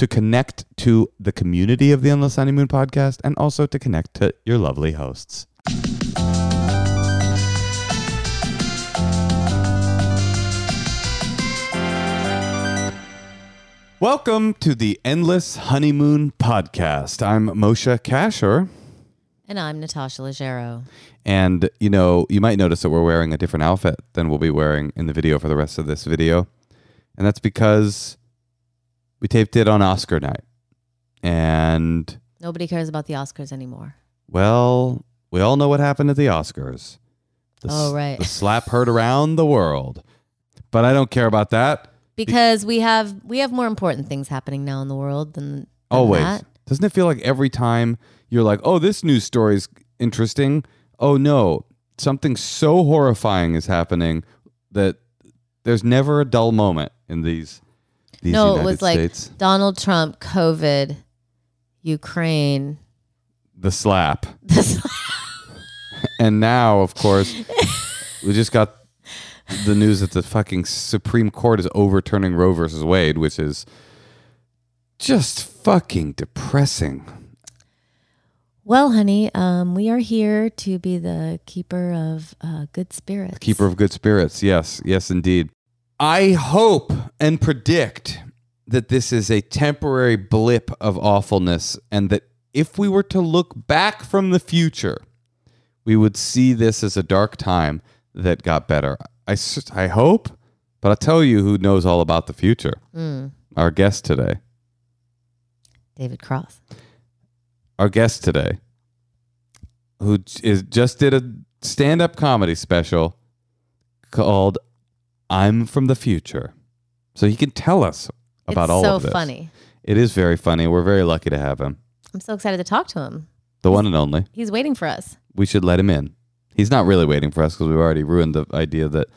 To connect to the community of the Endless Honeymoon podcast and also to connect to your lovely hosts. Welcome to the Endless Honeymoon podcast. I'm Moshe Kasher. And I'm Natasha Leggero. And you know, you might notice that we're wearing a different outfit than we'll be wearing in the video for the rest of this video. And that's because we taped it on Oscar night. And Nobody cares about the Oscars anymore. well, we all know what happened at the Oscars. The, Oh, right. The slap heard around the world. But I don't care about that. Because we have we have more important things happening now in the world than, than Always. that. Doesn't it feel like every time you're like, oh, this news story's interesting? Oh, no. Something so horrifying is happening that there's never a dull moment in these, these no, United it was like States. Donald Trump, COVID, Ukraine. the slap. The slap. and now, of course, we just got the news that the fucking Supreme Court is overturning Roe versus Wade, which is just fucking depressing. Well, honey, um, we are here to be the keeper of uh, good spirits. Keeper of good spirits. Yes, yes, indeed. I hope and predict that this is a temporary blip of awfulness and that if we were to look back from the future, we would see this as a dark time that got better. I, I hope, but I'll tell you who knows all about the future. Mm, Our guest today. David Cross. Our guest today, who is just did a stand-up comedy special called "I'm from the Future," so he can tell us about it's all so of this. It's so funny. It is very funny. We're very lucky to have him, I'm so excited to talk to him. the one and only. He's waiting for us. We should let him in. He's not really waiting for us because we've already ruined the idea that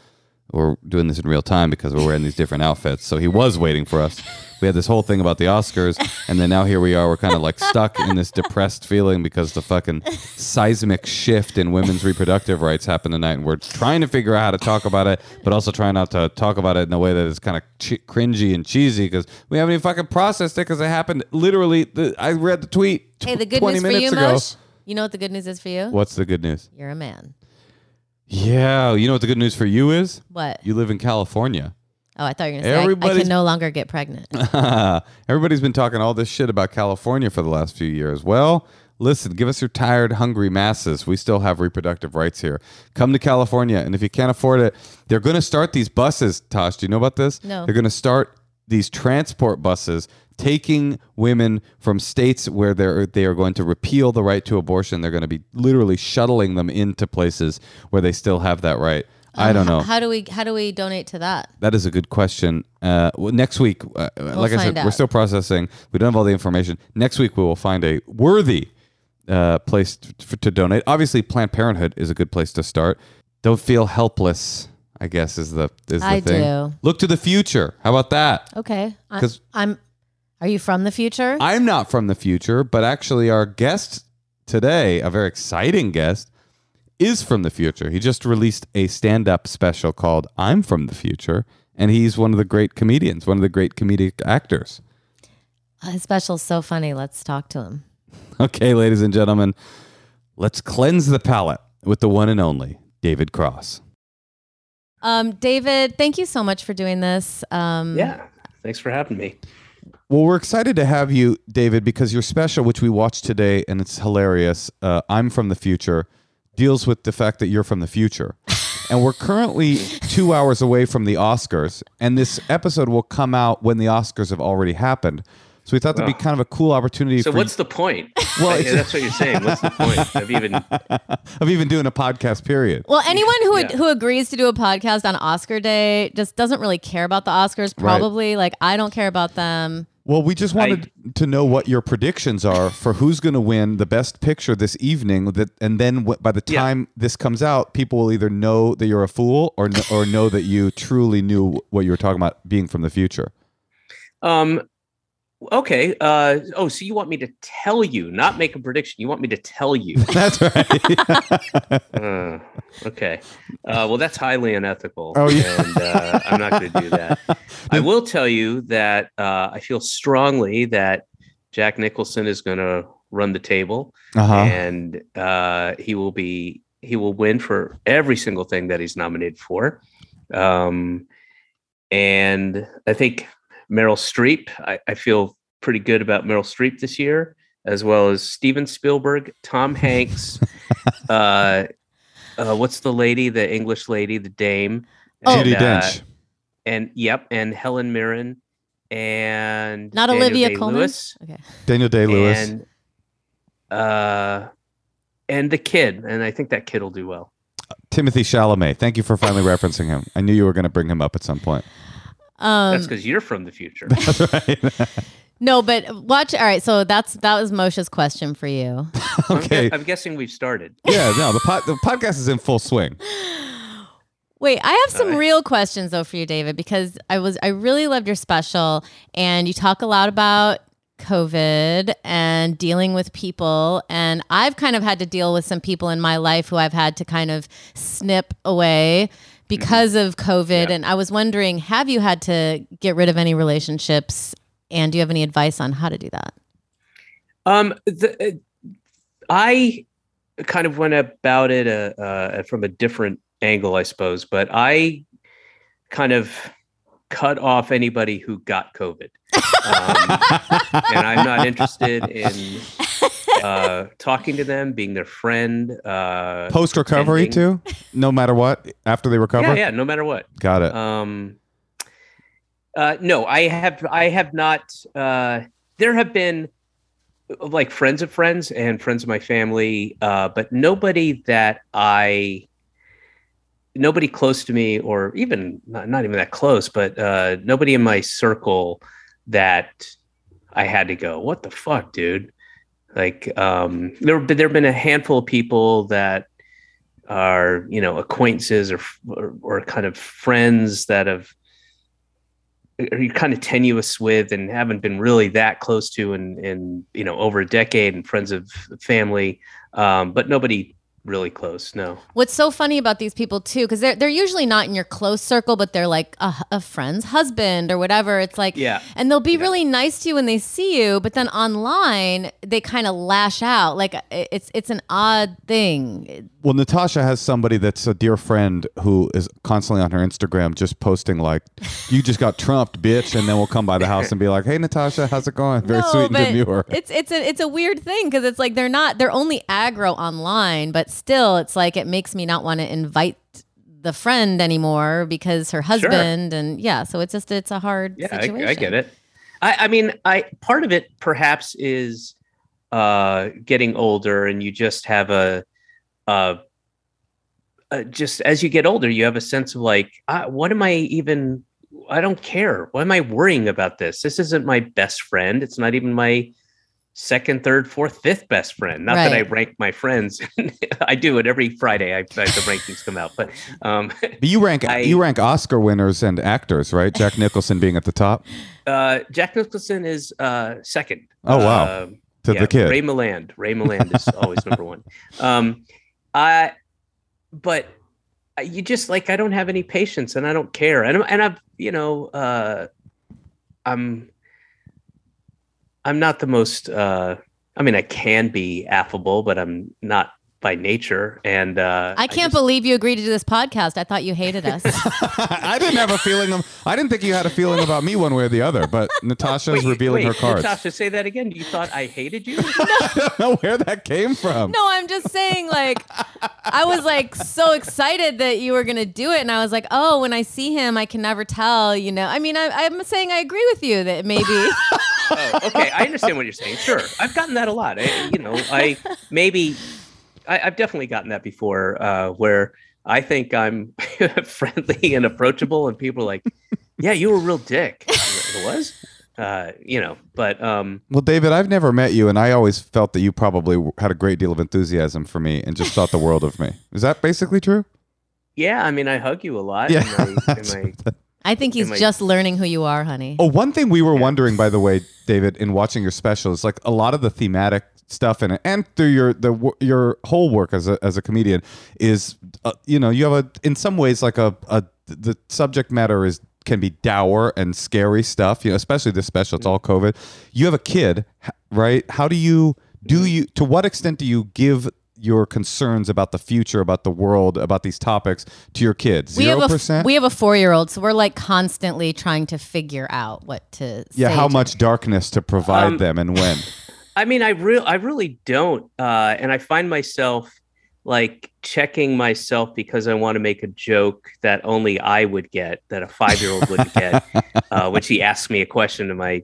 we're doing this in real time because we're wearing these different outfits. So he was waiting for us. We had this whole thing about the Oscars, and then now here we are. We're kind of like stuck in this depressed feeling because the fucking seismic shift in women's reproductive rights happened tonight, and we're trying to figure out how to talk about it, but also trying not to talk about it in a way that is kind of ch- cringy and cheesy because we haven't even fucking processed it because it happened literally. The, I read the tweet. tw- Hey, the good 20 news for minutes you, ago. Mosh. You know what the good news is for you? What's the good news? You're a man. Yeah, you know what the good news for you is? What? You live in California. Oh, I thought you were going to say I- I, can no longer get pregnant. Everybody's been talking all this shit about California for the last few years. Well, listen, give us your tired, hungry masses. We still have reproductive rights here. Come to California, and if you can't afford it, they're going to start these buses. Tosh, do you know about this? No. They're going to start these transport buses taking women from states where they're they are going to repeal the right to abortion. They're going to be literally shuttling them into places where they still have that right. I don't know. How do we how do we donate to that? That is a good question. Uh, well, next week, uh, like I said, find we're still processing. We don't have all the information. Next week, we will find a worthy uh, place t- f- to donate. Obviously, Planned Parenthood is a good place to start. Don't feel helpless. I guess is the is the I thing. do. Look to the future. How about that? Okay. I- 'Cause- I'm Are you from the future? I'm not from the future, but actually, our guest today, a very exciting guest, is from the future. He just released a stand up special called I'm from the Future, and he's one of the great comedians, one of the great comedic actors. His special's so funny. Let's talk to him. Okay, ladies and gentlemen, let's cleanse the palate with the one and only David Cross. Um, David, thank you so much for doing this. Um, Yeah. Thanks for having me. Well, we're excited to have you, David, because your special, which we watched today, and it's hilarious. Uh, I'm from the future, deals with the fact that you're from the future, and we're currently two hours away from the Oscars, and this episode will come out when the Oscars have already happened. So we thought that'd be Oh. kind of a cool opportunity So for what's the point? Well, it's- that's what you're saying. What's the point of even? of even doing a podcast. Period. Well, anyone who Yeah. who agrees to do a podcast on Oscar Day just doesn't really care about the Oscars. Right. Probably, like I don't care about them. Well, we just wanted to know what your predictions are for who's going to win the best picture this evening. That and then w- by the Yeah. time this comes out, people will either know that you're a fool or kn- or know that you truly knew what you were talking about being from the future. Um. Okay. Uh. Oh, so you want me to tell you, not make a prediction? You want me to tell you? That's right. Uh, okay. Uh, well, that's highly unethical. Oh, yeah. And uh, I'm not going to do that. I will tell you that uh, I feel strongly that Jack Nicholson is going to run the table, uh-huh. and uh, he will be he will win for every single thing that he's nominated for. Um, and I think Meryl Streep. I, I feel pretty good about Meryl Streep this year, as well as Steven Spielberg, Tom Hanks. uh, uh, what's the lady, the English lady, the dame? Oh. Judy And, uh, Dench. and yep, and Helen Mirren, and Not Daniel Olivia Day-Lewis, Okay. Daniel Day Lewis. and uh, and the kid, and I think that kid will do well. Timothée Chalamet. Thank you for finally referencing him. I knew you were going to bring him up at some point. Um, That's because you're from the future. Right. no, but watch. All right, so that's that was Moshe's question for you. I'm, okay. gu- I'm guessing we've started. Yeah. No. The pod, the podcast is in full swing. Wait, I have some Alright. real questions though for you, David, because I was I really loved your special, and you talk a lot about COVID and dealing with people, and I've kind of had to deal with some people in my life who I've had to kind of snip away because of COVID, Yeah. and I was wondering, have you had to get rid of any relationships, and do you have any advice on how to do that? Um, the, uh, I kind of went about it uh, uh, from a different angle, I suppose, but I kind of cut off anybody who got COVID. Um, and I'm not interested in uh, talking to them, being their friend. Uh, Post recovery too. No matter what, after they recover. Yeah, yeah, no matter what. Got it. Um, uh, no, I have I have not. Uh, there have been like friends of friends and friends of my family, uh, but nobody that I nobody close to me or even not, not even that close, but uh, nobody in my circle that I had to go. What the fuck, dude? Like um, there there have been a handful of people that are you know acquaintances or or, or kind of friends that have are you kind of tenuous with and haven't been really that close to in in you know over a decade and friends of family. Um, but nobody really close no What's so funny about these people too, because they're they're usually not in your close circle, but they're like a, a friend's husband or whatever. It's like, yeah and they'll be Yeah. really nice to you when they see you, but then online they kind of lash out. Like it's it's an odd thing. Well, Natasha has somebody that's a dear friend who is constantly on her Instagram just posting like, "You just got trumped, bitch," and then we'll come by the house and be like, "Hey, Natasha, how's it going?" Very No, sweet and demure. It's it's a it's a weird thing because it's like they're not they're only aggro online, but still it's like it makes me not want to invite the friend anymore because her husband and yeah, so it's just it's a hard yeah I, situation. I get it I, I mean i part of it perhaps is uh getting older and you just have a uh just as you get older, you have a sense of like, uh, what am I even? I don't care. Why am I worrying about this? This isn't my best friend. It's not even my second, third, fourth, fifth best friend. Not that I rank my friends. I do it every Friday. I, I the rankings come out, but um, But you rank I- you rank Oscar winners and actors, right? Jack Nicholson being at the top uh, Jack Nicholson is uh, second. Oh, wow. Um, to yeah, the kid. Ray Milland. Ray Milland is always number one. Um, I, but uh, you just like I don't have any patience and I don't care and I'm, and I've you know uh, I'm I'm not the most. Uh, I mean, I can be affable, but I'm not by nature. And uh, I can't just- believe you agreed to do this podcast. I thought you hated us. I didn't have a feeling of. I didn't think you had a feeling about me one way or the other. But Natasha is Wait, revealing wait, her cards. Natasha, say that again. You thought I hated you? I don't know where that came from. no, I'm just saying, like, I was like so excited that you were gonna do it, and I was like, oh, when I see him, I can never tell. You know, I mean, I, I'm saying I agree with you that maybe. oh, okay. I understand what you're saying. Sure, I've gotten that a lot. I, you know, I maybe I, I've definitely gotten that before, uh, where I think I'm friendly and approachable, and people are like, "Yeah, you were a real dick." It was, uh, you know, but um, Well, David, I've never met you, and I always felt that you probably had a great deal of enthusiasm for me and just thought the world of me. Is that basically true? yeah, I mean, I hug you a lot. Yeah. in my- in my- I think he's Am I- just learning who you are, honey. Oh, one thing we were wondering, by the way, David, in watching your specials, like a lot of the thematic stuff in it, and through your the your whole work as a as a comedian, is uh, you know you have a in some ways like a, a the subject matter is can be dour and scary stuff. You know, especially this special. It's all COVID. You have a kid, right? How do you do you to what extent do you give your concerns about the future, about the world, about these topics to your kids? we have Zero a percent. we have a four year old, so we're like constantly trying to figure out what to. Yeah, say how to much darkness to provide Um, them and when? I mean, I real I really don't, uh, and I find myself like checking myself because I want to make a joke that only I would get, that a five year old wouldn't get, uh, which he asks me a question to my,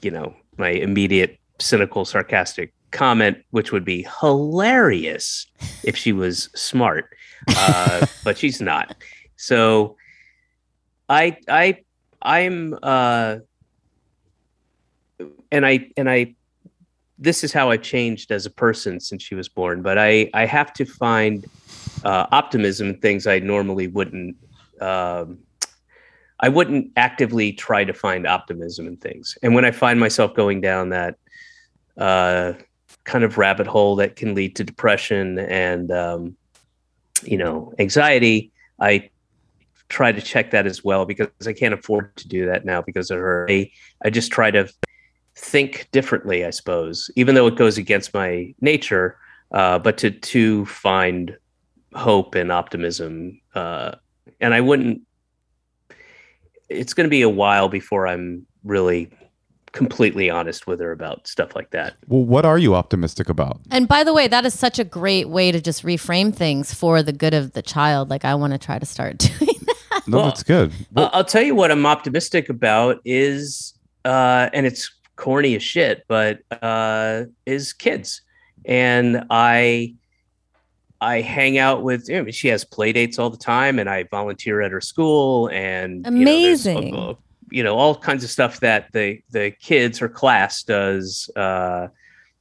you know, my immediate cynical, sarcastic comment, which would be hilarious if she was smart, uh, but she's not. So, I I I'm uh, and I and I this is how I've changed as a person since she was born. But I I have to find uh, optimism in things I normally wouldn't. Um, I wouldn't actively try to find optimism in things, and when I find myself going down that uh, kind of rabbit hole that can lead to depression and um, you know anxiety, I try to check that as well because I can't afford to do that now because of her. I, I just try to think differently, I suppose, even though it goes against my nature. Uh, but to to find hope and optimism, uh, and I wouldn't. It's going to be a while before I'm really completely honest with her about stuff like that. Well, what are you optimistic about? And by the way, that is such a great way to just reframe things for the good of the child. Like I want to try to start doing that. No, Well, that's good. Uh, I'll tell you what I'm optimistic about is, uh, and it's corny as shit, but uh, is kids. And I, I hang out with. I mean, she has play dates all the time, and I volunteer at her school, and you know, Amazing. You know, all kinds of stuff that the the kids her class does. Uh,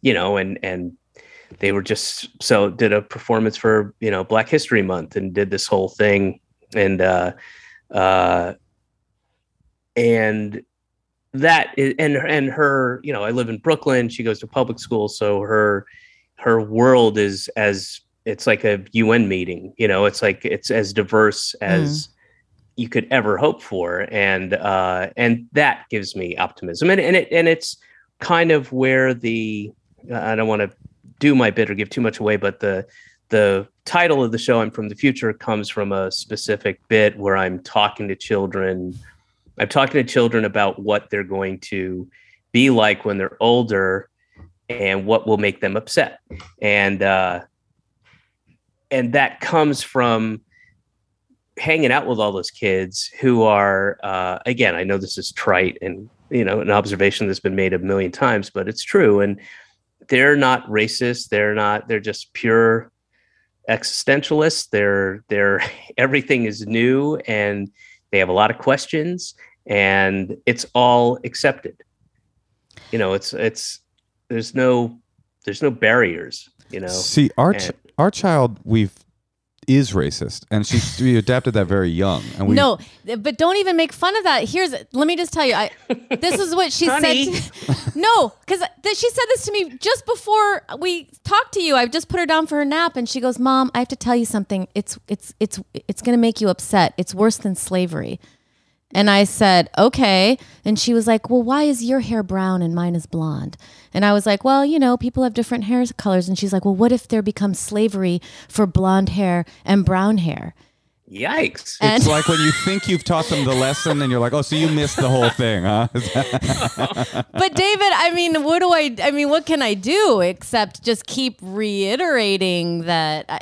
you know, and and they were just so did a performance for you know Black History Month and did this whole thing, and uh, uh, and that is, and and her you know I live in Brooklyn. She goes to public school, so her her world is as it's like a UN meeting. You know, it's like it's as diverse as you could ever hope for, and uh, and that gives me optimism. And and it and it's kind of where the I don't want to do my bit or give too much away, but the the title of the show "I'm from the Future" comes from a specific bit where I'm talking to children. I'm talking to children about what they're going to be like when they're older, and what will make them upset, and uh, and that comes from hanging out with all those kids who are uh, again i know this is trite and you know an observation that's been made a million times but it's true. And they're not racist. They're not they're just pure existentialists. They're they're everything is new and they have a lot of questions and it's all accepted. You know, it's it's there's no there's no barriers. You know, See, our ch- our child we've is racist, and she we adapted that very young, and we no, but don't even make fun of that. Here's let me just tell you. I this is what she said. To, no, because th- she said this to me just before we talked to you. I just put her down for her nap, and she goes, "Mom, I have to tell you something. It's it's it's it's going to make you upset. It's worse than slavery." And I said, okay. And she was like, well, why is your hair brown and mine is blonde? And I was like, well, you know, people have different hair colors. And she's like, well, what if there becomes slavery for blonde hair and brown hair? yikes. And- It's like when you think you've taught them the lesson, and you're like, "Oh, so you missed the whole thing, huh?" But David, I mean, what do I, I mean, what can I do except just keep reiterating that I,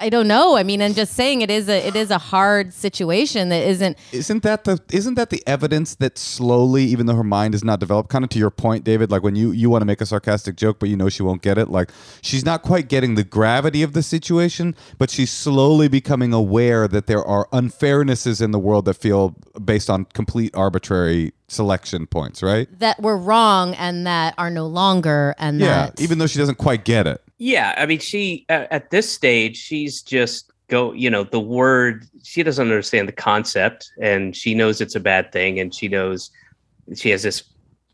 I- don't know. I mean, I'm just saying it is a, it is a hard situation that isn't, isn't that the isn't that the evidence that slowly, even though her mind is not developed, kind of to your point, David, like when you you want to make a sarcastic joke, but you know she won't get it, like she's not quite getting the gravity of the situation, but she's slowly becoming aware that there are unfairnesses in the world that feel based on complete arbitrary selection points, right? that we're wrong and that are no longer and Yeah, that even though she doesn't quite get it. Yeah, I mean, she at this stage, she's just go. You know, the word. She doesn't understand the concept, and she knows it's a bad thing, and she knows she has this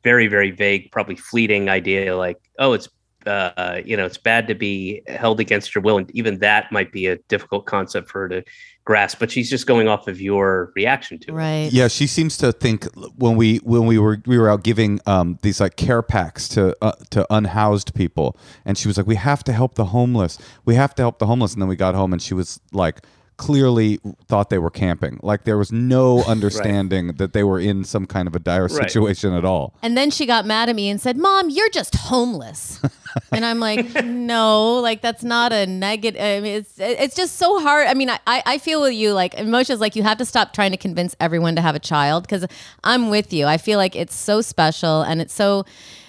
very, very vague, probably fleeting idea, like, oh, it's uh, you know, it's bad to be held against your will, and even that might be a difficult concept for her to grasp. But she's just going off of your reaction to it. right. Yeah, she seems to think when we when we were we were out giving um, these like care packs to uh, to unhoused people, and she was like, "We have to help the homeless. We have to help the homeless." And then we got home, and she was like, clearly thought they were camping. Like there was no understanding that they were in some kind of a dire Right. situation at all. And then she got mad at me and said, Mom, you're just homeless. and I'm like, no, like that's not a negative. I mean, it's it's just so hard. I mean, I, I feel with you. Like emotions, like you have to stop trying to convince everyone to have a child because I'm with you. I feel like it's so special and it's so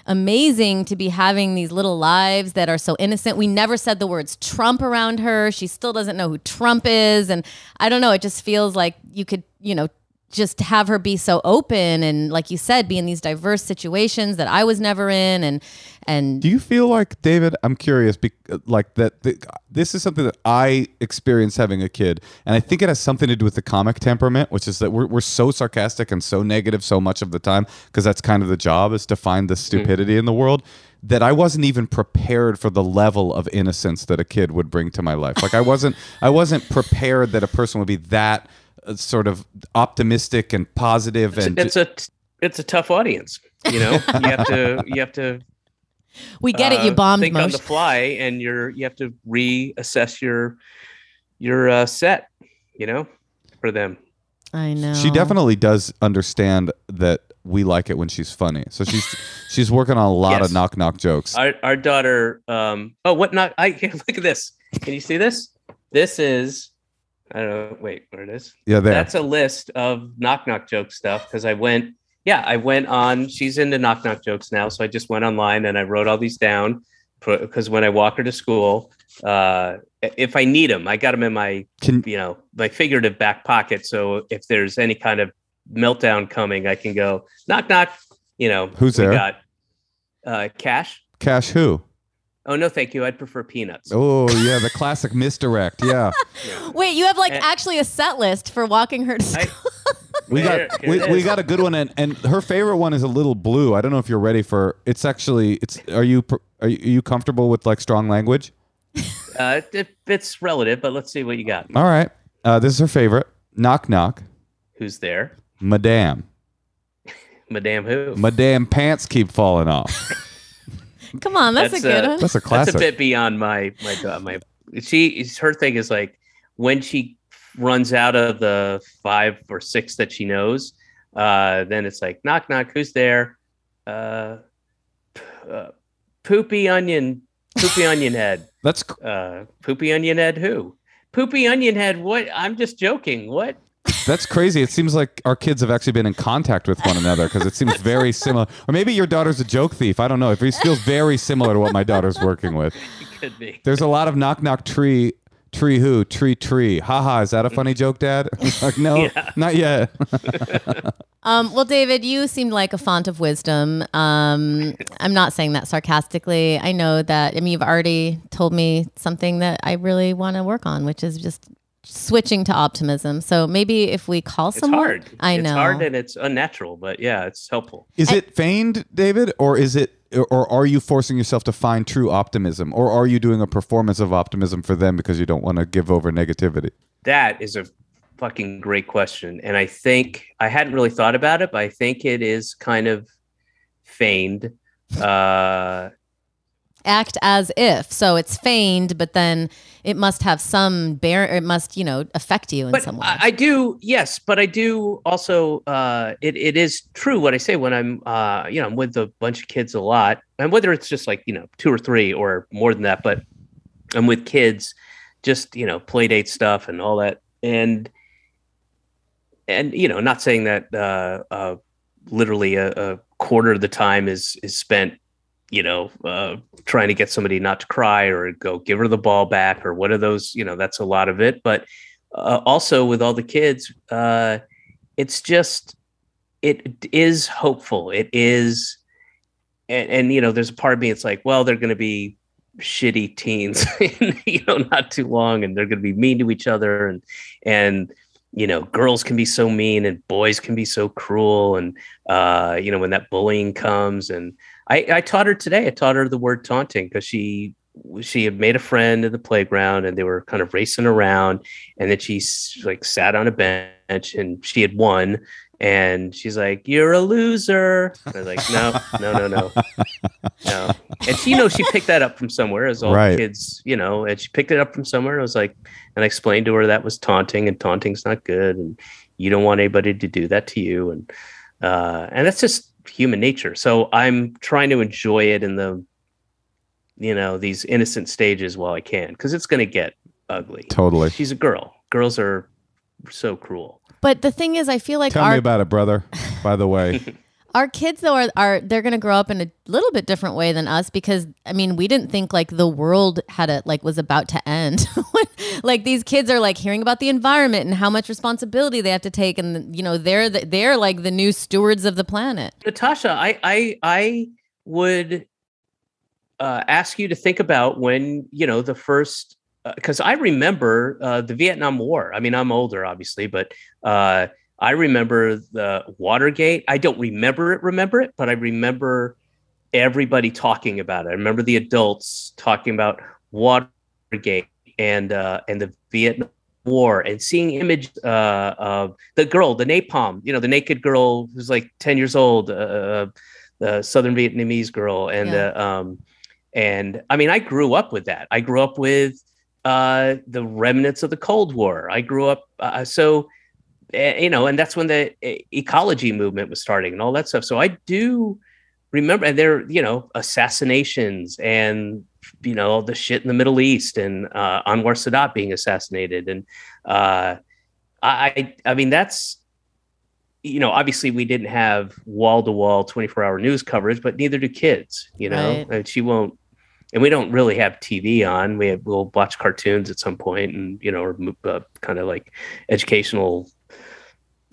amazing to be having these little lives that are so innocent. We never said the words Trump around her. She still doesn't know who Trump is. And I don't know, it just feels like you could, you know, just have her be so open and like you said be in these diverse situations that I was never in and and Do you feel like David? I'm curious, bec- like that. th- this is something that I experienced having a kid, and I think it has something to do with the comic temperament, which is that we're we're so sarcastic and so negative so much of the time because that's kind of the job is to find the mm-hmm. stupidity in the world. That I wasn't even prepared for the level of innocence that a kid would bring to my life. Like I wasn't, I wasn't prepared that a person would be that sort of optimistic and positive and It's a it's a tough audience. You know, you have to you have to we get it you uh, bombed think on the fly and you're you have to reassess your your uh, set you know for them I know. She definitely does understand that we like it when she's funny. So she's she's working on a lot Yes. of knock knock jokes. our our daughter um oh what not i here, look at this can you see this this is i don't know wait where it is yeah, there. that's a list of knock knock joke stuff because i went yeah i went on she's into knock knock jokes now so i just went online and i wrote all these down because when i walk her to school uh if i need them i got them in my Can you know my figurative back pocket so if there's any kind of meltdown coming i can go knock knock you know Who's there? got uh cash Cash who? Oh no thank you i'd prefer peanuts Oh yeah, the classic misdirect. Yeah, Wait, you have like Eh. actually a set list for walking her to I- school. we got we, we got a good one, and and her favorite one is a little blue. I don't know if you're ready for. It's actually it's. Are you are you, are you comfortable with like strong language? uh it, it's relative but let's see what you got All right. Uh, this is her favorite. Knock knock, who's there Madame. madame who Madame pants keep falling off. Come on, that's, That's, a good uh, one. That's a classic. that's a bit beyond my my uh, my she her thing is like when she runs out of the five or six that she knows uh then it's like knock knock who's there? Uh, p- uh poopy onion poopy onion head. That's uh poopy onion head who? Poopy onion head what? I'm just joking. What That's crazy. It seems like our kids have actually been in contact with one another because it seems very similar. Or maybe your daughter's a joke thief. I don't know. It feels very similar to what my daughter's working with. it could be There's a lot of knock knock tree Tree who? Tree tree. Haha, is that a funny joke, Dad? like, no, Yeah. not yet. Um, well, David, you seemed like a font of wisdom. Um, I'm not saying that sarcastically. I know that. I mean, you've already told me something that I really want to work on, which is just switching to optimism. So maybe if we call It's someone, hard. I it's know. hard and it's unnatural, but yeah, it's helpful. Is it feigned, David, or is it, or are you forcing yourself to find true optimism, or are you doing a performance of optimism for them because you don't want to give over negativity? That is a fucking great question. And I think I hadn't really thought about it, but I think it is kind of feigned. Uh, act as if. So it's feigned, but then it must have some bear. It must, you know, affect you in but some way. I, I do, yes, but I do also. Uh, it it is true what I say when I'm, uh, you know, I'm with a bunch of kids a lot, and whether it's just like you know two or three or more than that, but I'm with kids, just you know, play date stuff and all that, and and you know, not saying that uh, uh, literally a, a quarter of the time is is spent you know, uh, trying to get somebody not to cry or go give her the ball back or what are those, you know, that's a lot of it. But uh, also with all the kids, uh, it's just, it is hopeful. It is, and, and, you know, there's a part of me, it's like, well, they're going to be shitty teens, you know, not too long, and they're going to be mean to each other. And, and, you know, girls can be so mean and boys can be so cruel. And, uh, you know, when that bullying comes and, I, I taught her today. I taught her the word taunting because she she had made a friend at the playground and they were kind of racing around and then she like sat on a bench and she had won and she's like you're a loser and i was like no no no no no and she you know she picked that up from somewhere as all Right. kids you know and she picked it up from somewhere and i was like and i explained to her that was taunting and taunting's not good and you don't want anybody to do that to you and uh and that's just human nature so i'm trying to enjoy it in the you know these innocent stages while i can because it's going to get ugly Totally. she's a girl girls are so cruel but the thing is, I feel like Tell our me about it, brother. By the way, our kids though are, are they're going to grow up in a little bit different way than us because I mean we didn't think like the world had a like was about to end. like these kids are like hearing about the environment and how much responsibility they have to take, and you know they're the, they're like the new stewards of the planet. natasha i i i would uh, ask you to think about when you know the first because I remember uh, the Vietnam War. I mean, I'm older, obviously, but uh, I remember the Watergate. I don't remember it, remember it, but I remember everybody talking about it. I remember the adults talking about Watergate and uh, and the Vietnam War and seeing image uh, of the girl, the napalm, you know, the naked girl who's like 10 years old, uh, the Southern Vietnamese girl, and Yeah. uh, um, and I mean, I grew up with that. I grew up with uh, the remnants of the Cold War. I grew up uh, so uh, you know, and that's when the uh, ecology movement was starting and all that stuff. So I do remember, and there, you know, assassinations and you know all the shit in the Middle East and uh, Anwar Sadat being assassinated, and uh, I, I mean that's you know obviously we didn't have wall to wall 24 hour news coverage, but neither do kids. You know, Right. and she won't. And we don't really have TV on. We have, we'll watch cartoons at some point, and you know, or uh, kind of like educational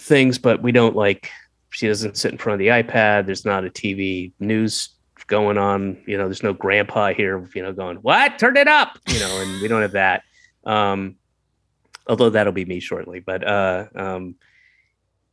things, but we don't like. She doesn't sit in front of the iPad. There's not a TV news going on. You know, there's no grandpa here. You know, going what? Turn it up. You know, and we don't have that. Um, although that'll be me shortly. But uh, um,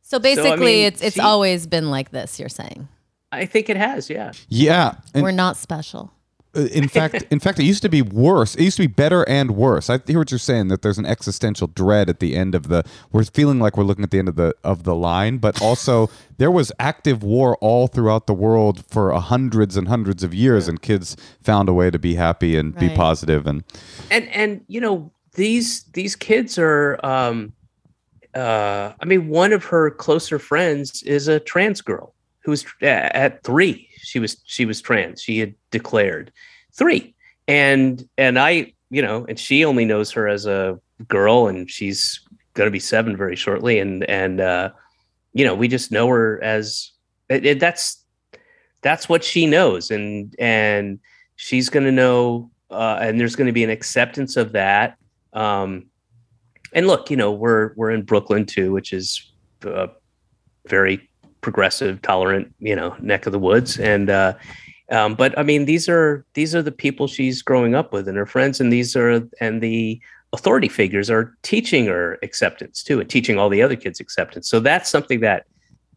So basically, mean, it's it's she- always been like this. You're saying I think it has. Yeah. yeah. And we're not special. Uh, in fact, in fact, it used to be worse. It used to be better and worse. I hear what you're saying that there's an existential dread at the end of the. We're feeling like we're looking at the end of the of the line, but also there was active war all throughout the world for uh, hundreds and hundreds of years, and kids found a way to be happy and be Right. positive. And and and you know these these kids are um uh i mean one of her closer friends is a trans girl who was uh, at three she was she was trans. She had declared three. And and i you know and she only knows her as a girl and she's going to be seven very shortly. And and uh you know we just know her as it, it- that's that's what she knows. And and she's going to know uh, and there's going to be an acceptance of that. Um, and look, you know, we're we're in Brooklyn too, which is a very progressive, tolerant, you know, neck of the woods. And uh, um, but I mean, these are these are the people she's growing up with and her friends, and these are and the authority figures are teaching her acceptance too, and teaching all the other kids acceptance. So that's something that,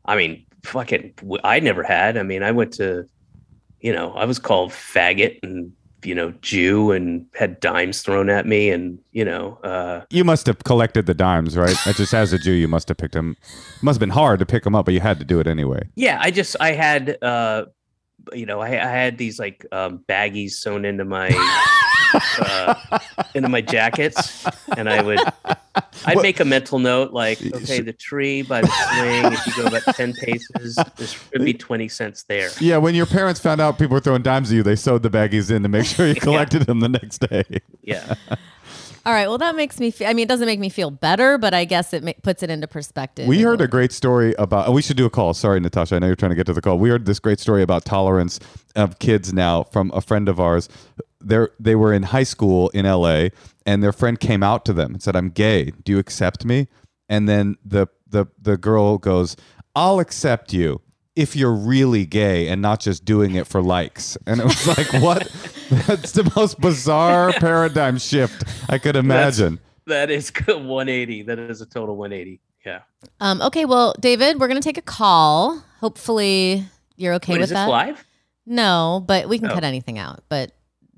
I mean, fucking, I never had. I mean, I went to, you know, I was called faggot and you know Jew and had dimes thrown at me, and you know. Uh, You must have collected the dimes, right? That just as a Jew, you must have picked them. Must have been hard to pick them up, but you had to do it anyway. yeah, I just I had uh, you know I, I had these like um, baggies sewn into my. uh, into my jackets, and I would, I'd What- make a mental note like, okay, the tree by the swing. If you go about ten paces, there should be twenty cents there. Yeah, when your parents found out people were throwing dimes at you, they sewed the baggies in to make sure you collected them the next day. Yeah, All right. Well, that makes me feel, I mean, it doesn't make me feel better, but I guess it ma- puts it into perspective. We heard a great story about. We should do a call. Sorry, Natasha. I know you're trying to get to the call. We heard this great story about tolerance of kids now from a friend of ours. They they were in high school in L.A. and their friend came out to them and said, "I'm gay. Do you accept me?" And then the the the girl goes, "I'll accept you." If you're really gay and not just doing it for likes. And it was like, what? That's the most bizarre paradigm shift I could imagine. that is good 180. That is a total 180. Yeah. Um, okay. Well, David, we're going to take a call. Hopefully you're okay Wait, with is this that. live? No, but we can Oh. cut anything out. But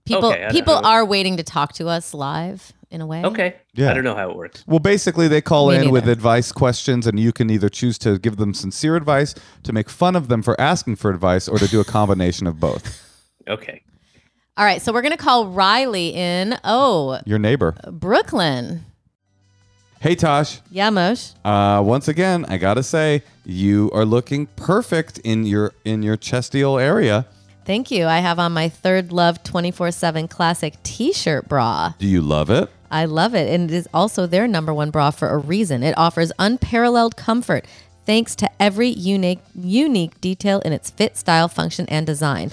people Okay, people know. are waiting to talk to us live in a way. Okay. Yeah. I don't know how it works. Well, basically, they call Me in with advice questions, and you can either choose to give them sincere advice, to make fun of them for asking for advice, or to do a combination of both. Okay. All right. So we're going to call Riley in. Oh, Your neighbor. Brooklyn. Hey, Tosh. Yeah, Mosh. Uh, once again, I gotta say, you are looking perfect in your in your chestial area. Thank you. I have on my Third Love 24 7 Classic t shirt bra. Do you love it? I love it. And it is also their number one bra for a reason. It offers unparalleled comfort thanks to every unique unique detail in its fit, style, function, and design.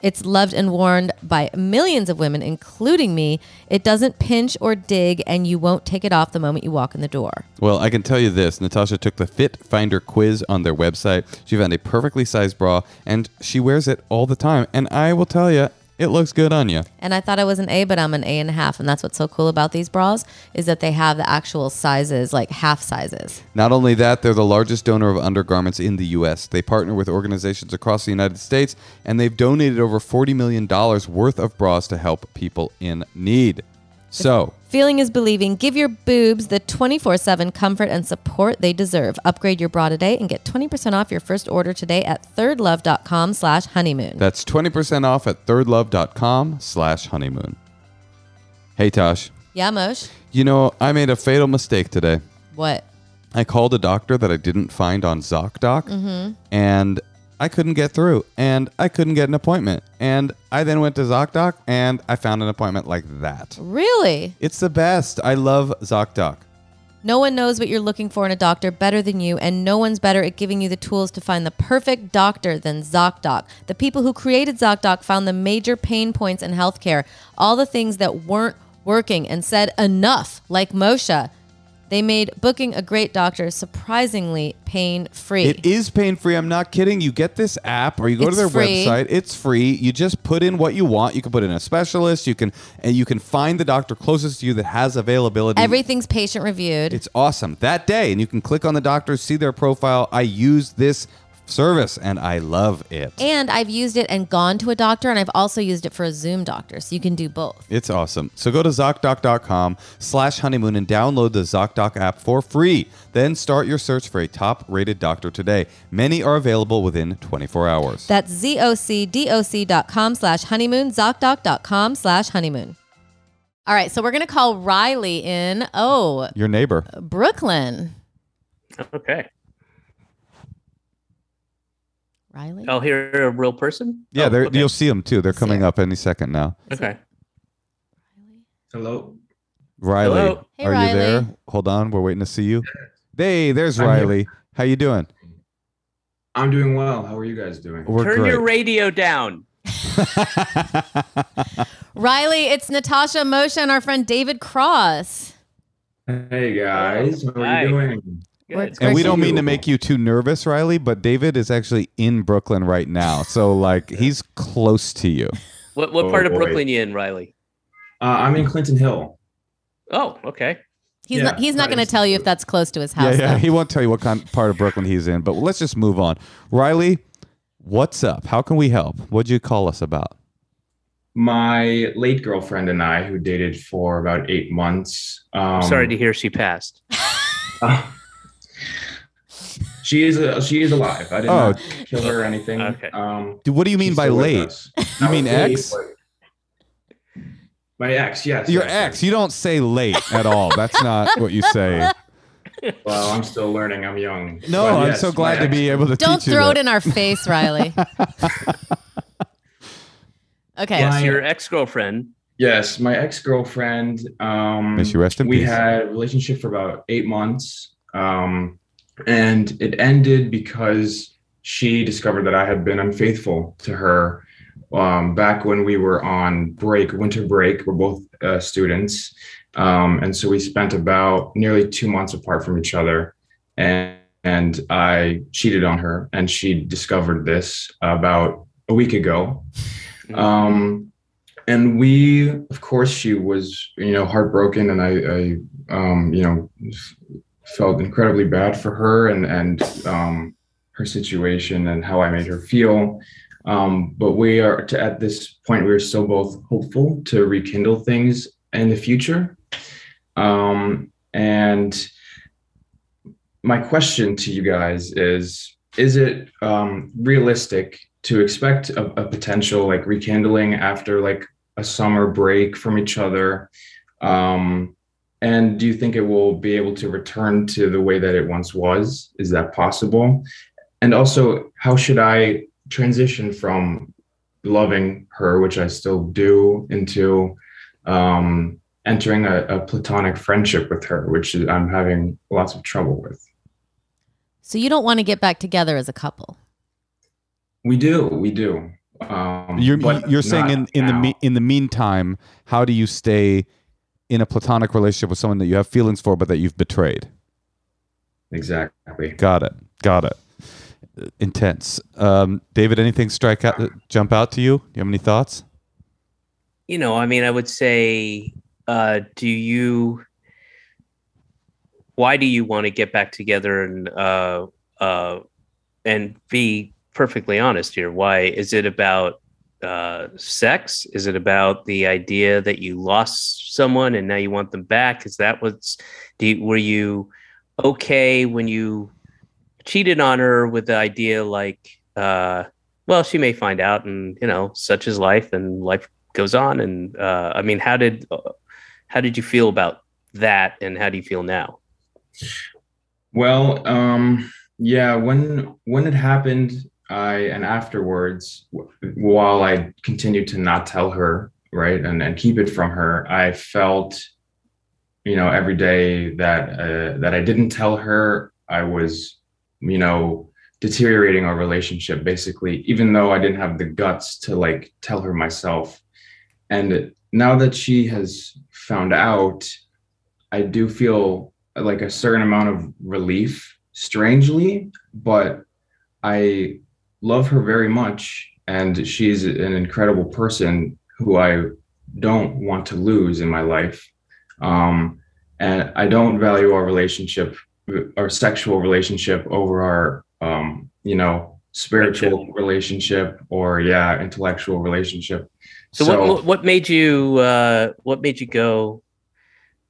It's loved and worn by millions of women, including me. It doesn't pinch or dig, and you won't take it off the moment you walk in the door. Well, I can tell you this Natasha took the Fit Finder quiz on their website. She found a perfectly sized bra, and she wears it all the time. And I will tell you, it looks good on you. And I thought I was an A, but I'm an A and a half. And that's what's so cool about these bras is that they have the actual sizes, like half sizes. Not only that, they're the largest donor of undergarments in the U.S. They partner with organizations across the United States, and they've donated over $40 million worth of bras to help people in need. So, Feeling is believing. Give your boobs the 24 7 comfort and support they deserve. Upgrade your bra today and get 20% off your first order today at thirdlove.com slash honeymoon. that's 20% off at thirdlove.com slash honeymoon. Hey, Tosh. Yeah, Mosh? You know, I made a fatal mistake today. What? I called a doctor that I didn't find on ZocDoc, mm-hmm. and I couldn't get through, and I couldn't get an appointment. And I then went to ZocDoc, and I found an appointment like that. Really? It's the best. I love ZocDoc. No one knows what you're looking for in a doctor better than you, and no one's better at giving you the tools to find the perfect doctor than ZocDoc. The people who created ZocDoc found the major pain points in healthcare, all the things that weren't working, and said enough, like Moshe. They made booking a great doctor surprisingly pain free. It is pain free. I'm not kidding. You get this app or you go to their free. website. It's free. You just put in what you want. You can put in a specialist. You can and you can find the doctor closest to you that has availability. Everything's patient reviewed. It's awesome that day, and you can click on the doctor, see their profile. I use this service, and I love it. and I've used it and gone to a doctor, and I've also used it for a Zoom doctor, so you can do both. It's awesome. So go to ZocDoc.com slash honeymoon and download the ZocDoc app for free. Then start your search for a top-rated doctor today. Many are available within 24 hours. That's zocdoc.com slash honeymoon, zocdoc.com slash honeymoon. All right, so we're going to call Riley in, oh, Your neighbor. Brooklyn. Okay. Riley? Oh, I'll hear a real person. Yeah, Oh, they're, okay. you'll see them too. They're coming Sarah. up any second now. Okay. Hello. Riley, Hello. Hey, are Riley. you there? Hold on, we're waiting to see you. Hey, there's I'm here. Riley. How you doing? I'm doing well. How are you guys doing? We're Turn great. your radio down. Riley, it's Natasha Moshe and our friend David Cross. Hey guys, how are Hi. you doing? We're- Good. And we don't mean to make you too nervous, Riley, but David is actually in Brooklyn right now. So, like, he's close to you. What what Oh, part of boy. Brooklyn you in, Riley? Uh, I'm in Clinton Hill. Oh, okay. He's Yeah, not, he's not going to tell you if that's close to his Yeah, house. yeah. though. He won't tell you what kind part of Brooklyn he's in, but let's just move on. Riley, what's up? How can we help? What'd you call us about? My late girlfriend and I, who dated for about eight months. Um, Sorry to hear she passed. uh, she is uh, she is alive. I did Oh. not kill her or anything. Okay. Um, Dude, what do you mean by late? You mean ex? but- My ex, yes. Your yes, ex. You don't say late at all. That's not what you say. Well, I'm still learning. I'm young. No, But I'm yes, so glad to be able to Don't teach you throw that. it in our face, Riley. okay. Yes, My- your ex girlfriend. Yes, my ex girlfriend. Um, May she rest in we peace. had a relationship for about eight months, um, and it ended because she discovered that I had been unfaithful to her um, back when we were on break, winter break. We're both uh, students, um, and so we spent about nearly two months apart from each other, and and I cheated on her, and she discovered this about a week ago. Um, and we, of course, she was, you know, heartbroken, and I, I um, you know, felt incredibly bad for her and and um, her situation and how I made her feel. Um, but we are to, at this point, we are still both hopeful to rekindle things in the future. Um, and my question to you guys is: Is it um, realistic to expect a, a potential like rekindling after like a summer break from each other? Um, and do you think it will be able to return to the way that it once was? Is that possible? And also, how should I transition from loving her, which I still do, into um, entering a, a platonic friendship with her, which I'm having lots of trouble with? So you don't want to get back together as a couple. We do, we do. Um, You're you're saying in in the now. me, in the meantime, how do you stay in a platonic relationship with someone that you have feelings for, but that you've betrayed? exactly. Got it. Got it. Intense. Um, David, anything strike out, jump out to you? Do you have any thoughts? You know, I mean, I would say, uh, do you? Why do you want to get back together and uh, uh, and be perfectly honest here? Why is it about uh, sex? Is it about the idea that you lost someone and now you want them back? Is that what's? You, were you okay when you cheated on her with the idea like, uh, well, she may find out, and you know, such is life, and life goes on. And uh, I mean, how did how did you feel about that, and how do you feel now? Well, um, yeah, when when it happened, I and afterwards, while I continued to not tell her, right, and and keep it from her, I felt, you know, every day that uh, that I didn't tell her, I was, you know, deteriorating our relationship. Basically, even though I didn't have the guts to like tell her myself, and now that she has found out, I do feel like a certain amount of relief strangely but i love her very much and she's an incredible person who i don't want to lose in my life um, and i don't value our relationship our sexual relationship over our um, you know spiritual relationship or yeah intellectual relationship So, what what made you uh, what made you go?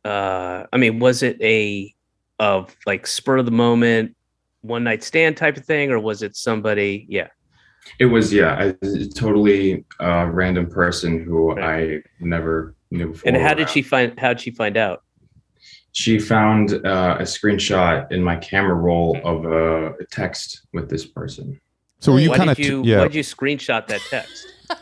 Uh, I mean, was it a of like spur of the moment, one night stand type of thing, or was it somebody? Yeah, It was yeah, a totally uh, random person who Right. I never knew before. and how did she find? How did she find out? She found uh, a screenshot in my camera roll of a, a text with this person. So were you kind of did you yeah? why did you screenshot that text?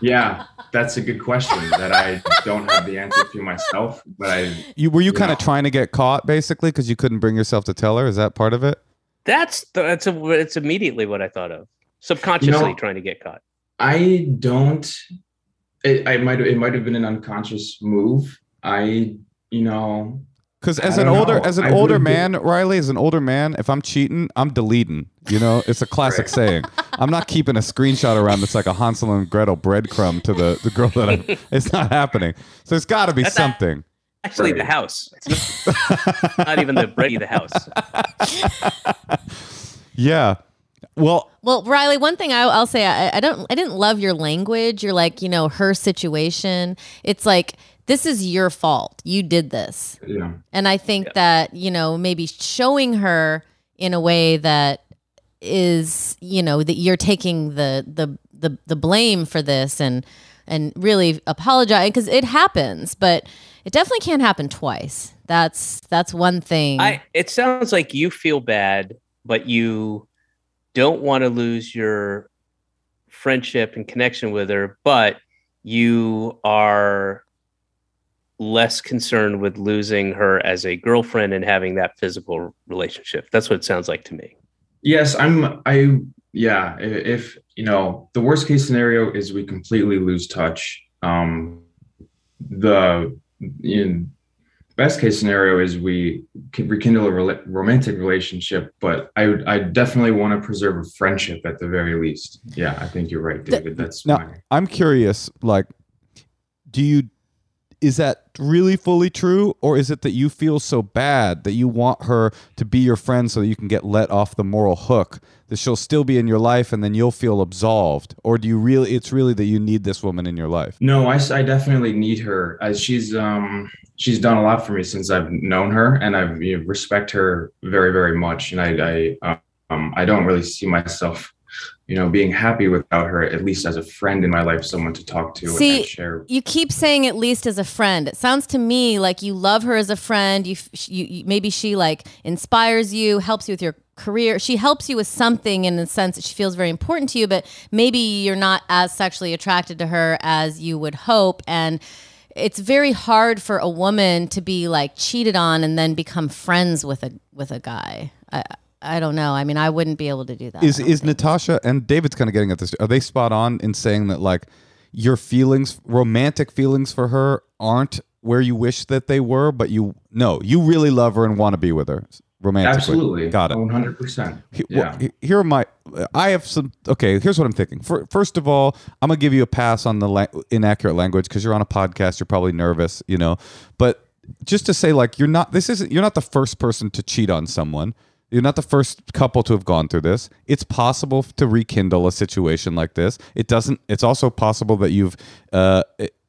Yeah, that's a good question that I don't have the answer to myself, but I You were you kind of trying to get caught basically because you couldn't bring yourself to tell her? Is that part of it? That's that's a, it's immediately what I thought of. Subconsciously know- trying to get caught. I don't. It, I might. It might have been an unconscious move. I, you know, Because as I an older as an older wouldn't man, Riley, as an older man, if I'm cheating, I'm deleting. You know, it's a classic saying. I'm not keeping a screenshot around that's like a Hansel and Gretel breadcrumb to the, the girl that I. It's not happening. So it's got to be That's not- something. Actually, the house. It's not, not even the Brady, the house. Yeah. Well, Well, Riley, one thing I, I'll say, I, I don't, I didn't love your language. You're like, you know, her situation. It's like this is your fault. You did this, you know, and I think that you know maybe showing her in a way that is, you know, that you're taking the the the, the blame for this and and really apologize because it happens, but it definitely can't happen twice. That's that's one thing. I. It sounds like you feel bad, but you don't want to lose your friendship and connection with her, but you are less concerned with losing her as a girlfriend and having that physical relationship. That's what it sounds like to me. yes, I'm. I yeah. If you know, the worst case scenario is we completely lose touch. Um, the in best case scenario is we rekindle a rela- romantic relationship, but I I definitely want to preserve a friendship at the very least. Yeah, I think you're right, David. That's Now- my I'm curious. Like, do you? Is that really fully true, or is it that you feel so bad that you want her to be your friend so that you can get let off the moral hook? That she'll still be in your life, and then you'll feel absolved, or do you really? It's really that you need this woman in your life. No, I definitely need her as she's um she's done a lot for me since I've known her and I you know, respect her very very much and I I um I don't really see myself you know being happy without her at least as a friend in my life someone to talk to See, and share you keep saying at least as a friend. It sounds to me like you love her as a friend. You, you, you maybe she like inspires you, helps you with your career. She helps you with something in the sense that she feels very important to you, but maybe you're not as sexually attracted to her as you would hope and it's very hard for a woman to be like cheated on and then become friends with a with a guy. I I don't know. I mean, I wouldn't be able to do that. Is is think. Natasha and David's kind of getting at this? Are they spot on in saying that like your feelings, romantic feelings for her, aren't where you wish that they were, but you no, you really love her and want to be with her romantically. absolutely got it. 100% yeah here are my. I have some. Okay, here's what I'm thinking. For, first of all, I'm gonna give you a pass on the la- inaccurate language because you're on a podcast. You're probably nervous, you know. But just to say, like, you're not. This isn't. You're not the first person to cheat on someone. You're not the first couple to have gone through this. It's possible to rekindle a situation like this. It doesn't. It's also possible that you've. Uh,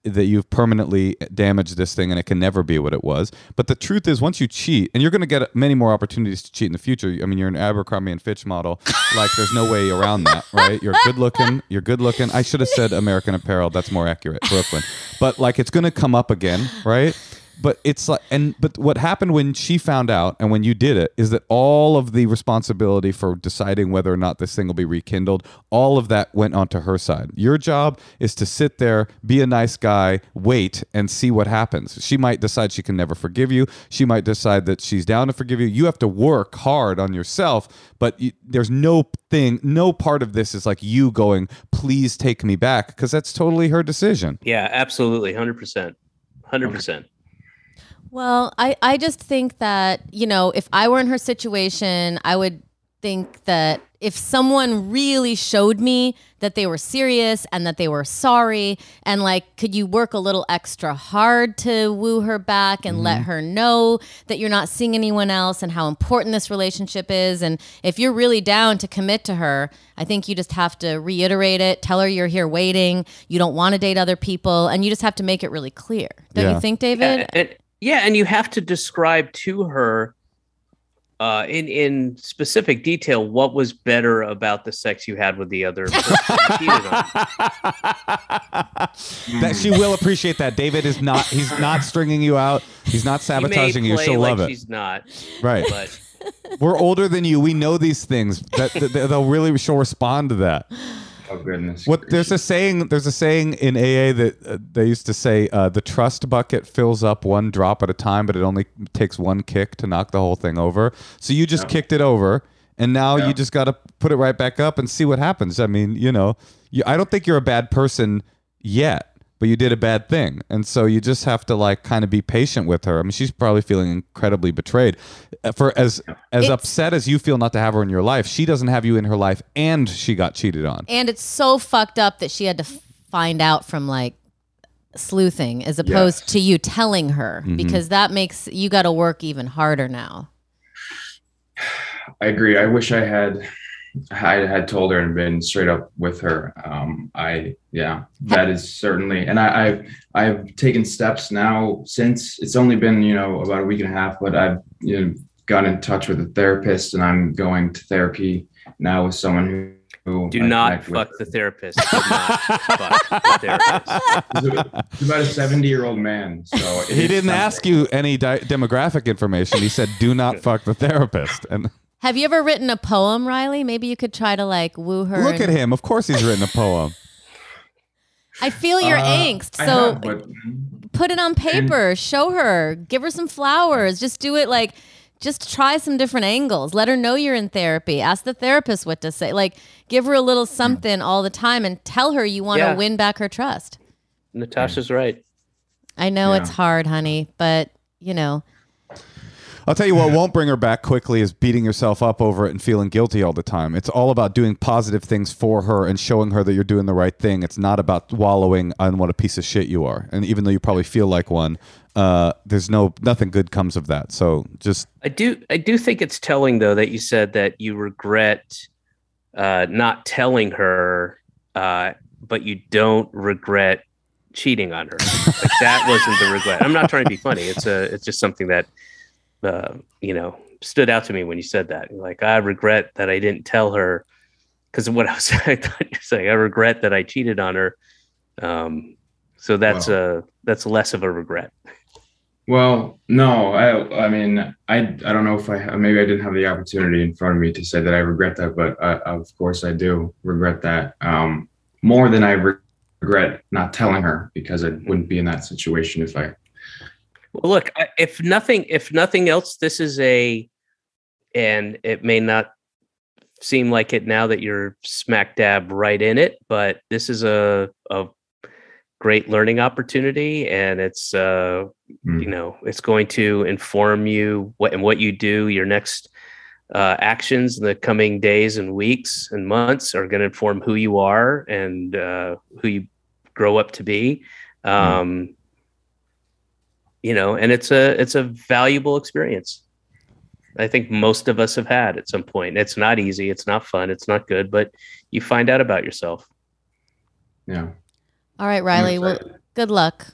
that you've permanently damaged this thing and it can never be what it was. But the truth is, once you cheat, and you're going to get many more opportunities to cheat in the future. I mean, you're an Abercrombie and Fitch model. like, there's no way around that, right? You're good looking. You're good looking. I should have said American Apparel. That's more accurate. Brooklyn. But like, it's going to come up again, right? But it's like, and but what happened when she found out and when you did it is that all of the responsibility for deciding whether or not this thing will be rekindled, all of that went onto her side. Your job is to sit there, be a nice guy, wait, and see what happens. She might decide she can never forgive you. She might decide that she's down to forgive you. You have to work hard on yourself, but you, there's no thing, no part of this is like you going, please take me back, because that's totally her decision. Yeah, absolutely, hundred percent, hundred percent. Well, I, I just think that, you know, if I were in her situation, I would think that if someone really showed me that they were serious and that they were sorry, and like, could you work a little extra hard to woo her back and let mm-hmm. her know that you're not seeing anyone else and how important this relationship is? And if you're really down to commit to her, I think you just have to reiterate it, tell her you're here waiting, you don't want to date other people, and you just have to make it really clear. Don't Yeah. you think, David? Yeah, and, yeah, and you have to describe to her uh, in in specific detail what was better about the sex you had with the other person you cheated on. that she will appreciate that. David is not. He's not stringing you out. He's not sabotaging you. She'll like love it. She's not, Right. but We're older than you. We know these things. That, that they'll really. She'll respond to that. Oh goodness What there's a saying. There's a saying in AA that uh, they used to say uh, the trust bucket fills up one drop at a time, but it only takes one kick to knock the whole thing over. So you just Yeah. kicked it over. and now Yeah. you just got to put it right back up and see what happens. I mean, you know, you, I don't think you're a bad person yet, but you did a bad thing, and so you just have to like kind of be patient with her. I mean, she's probably feeling incredibly betrayed. Uh, For as as It's- upset as you feel not to have her in your life, she doesn't have you in her life, and she got cheated on. And it's so fucked up that she had to find out from like sleuthing as opposed Yes. to you telling her Mm-hmm. because that makes you got to work even harder now. I agree. I wish I had I had told her and been straight up with her. Um, I yeah, that is certainly, and I, I've I've taken steps now since it's only been you know about a week and a half, but I've you know got in touch with a therapist and I'm going to therapy now with someone who. who Do I not fuck the therapist. Do not fuck the therapist. He's about a 70 year old man, so He didn't ask you any di- demographic information. He said, "Do not fuck the therapist." And Have you ever written a poem, Riley? Maybe you could try to like woo her. look and- at him. Of course, he's written a poem. I feel your Uh, angst. So have, put it on paper, show her, give her some flowers. Just do it like just try some different angles. Let her know you're in therapy. Ask the therapist what to say. Like give her a little something all the time and tell her you want to Yeah. win back her trust. Natasha's right. I know Yeah. it's hard, honey, but you know, I'll tell you what won't bring her back quickly is beating yourself up over it and feeling guilty all the time. It's all about doing positive things for her and showing her that you're doing the right thing. It's not about wallowing on what a piece of shit you are. And even though you probably feel like one, uh, there's no nothing good comes of that. So just I do I do think it's telling though that you said that you regret uh, not telling her, uh, but you don't regret cheating on her. like that wasn't the regret. I'm not trying to be funny. It's a it's just something that uh, you know stood out to me when you said that. Like I regret that I didn't tell her because what I was I thought you were saying. I regret that I cheated on her. Um, so that's Wow. uh that's less of a regret. Well, no, I, I mean, I, I don't know if I, maybe I didn't have the opportunity in front of me to say that I regret that, but I, of course I do regret that um, more than I re- regret not telling her because I wouldn't be in that situation if I. Well, look, if nothing, if nothing else, this is a, and it may not seem like it now that you're smack dab right in it, but this is a a great learning opportunity, and it's uh, Mm. you know, it's going to inform you what and what you do. Your next uh, actions in the coming days and weeks and months are going to inform who you are and uh, who you grow up to be. Um, You know, and it's a it's a valuable experience. I think most of us have had at some point. It's not easy. It's not fun. It's not good, but you find out about yourself. Yeah. all right, Riley. Well, good luck.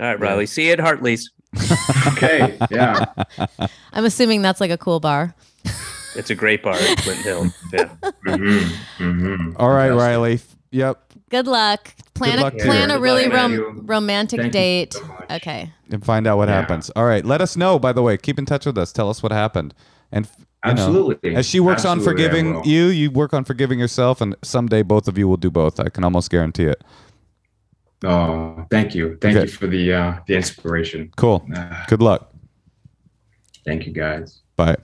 All right, Riley. See you at Hartley's. Okay. Yeah. I'm assuming that's like a cool bar. It's a great bar at Clinton Hill. Yeah. hmm hmm all right, Riley. Yep. Good luck. Plan luck a to plan you. a really Good luck, rom- man. romantic Thank you date. so much. Okay. And find out what Yeah. happens. All right. Let us know, by the way. Keep in touch with us. Tell us what happened. And you know, Absolutely. as she works on Absolutely, I forgiving will. you, you work on forgiving yourself, and someday both of you will do both. I can almost guarantee it. Oh, thank you. Thank Okay. you for the uh, the inspiration. Cool. Uh, Good luck. thank you, guys. Bye.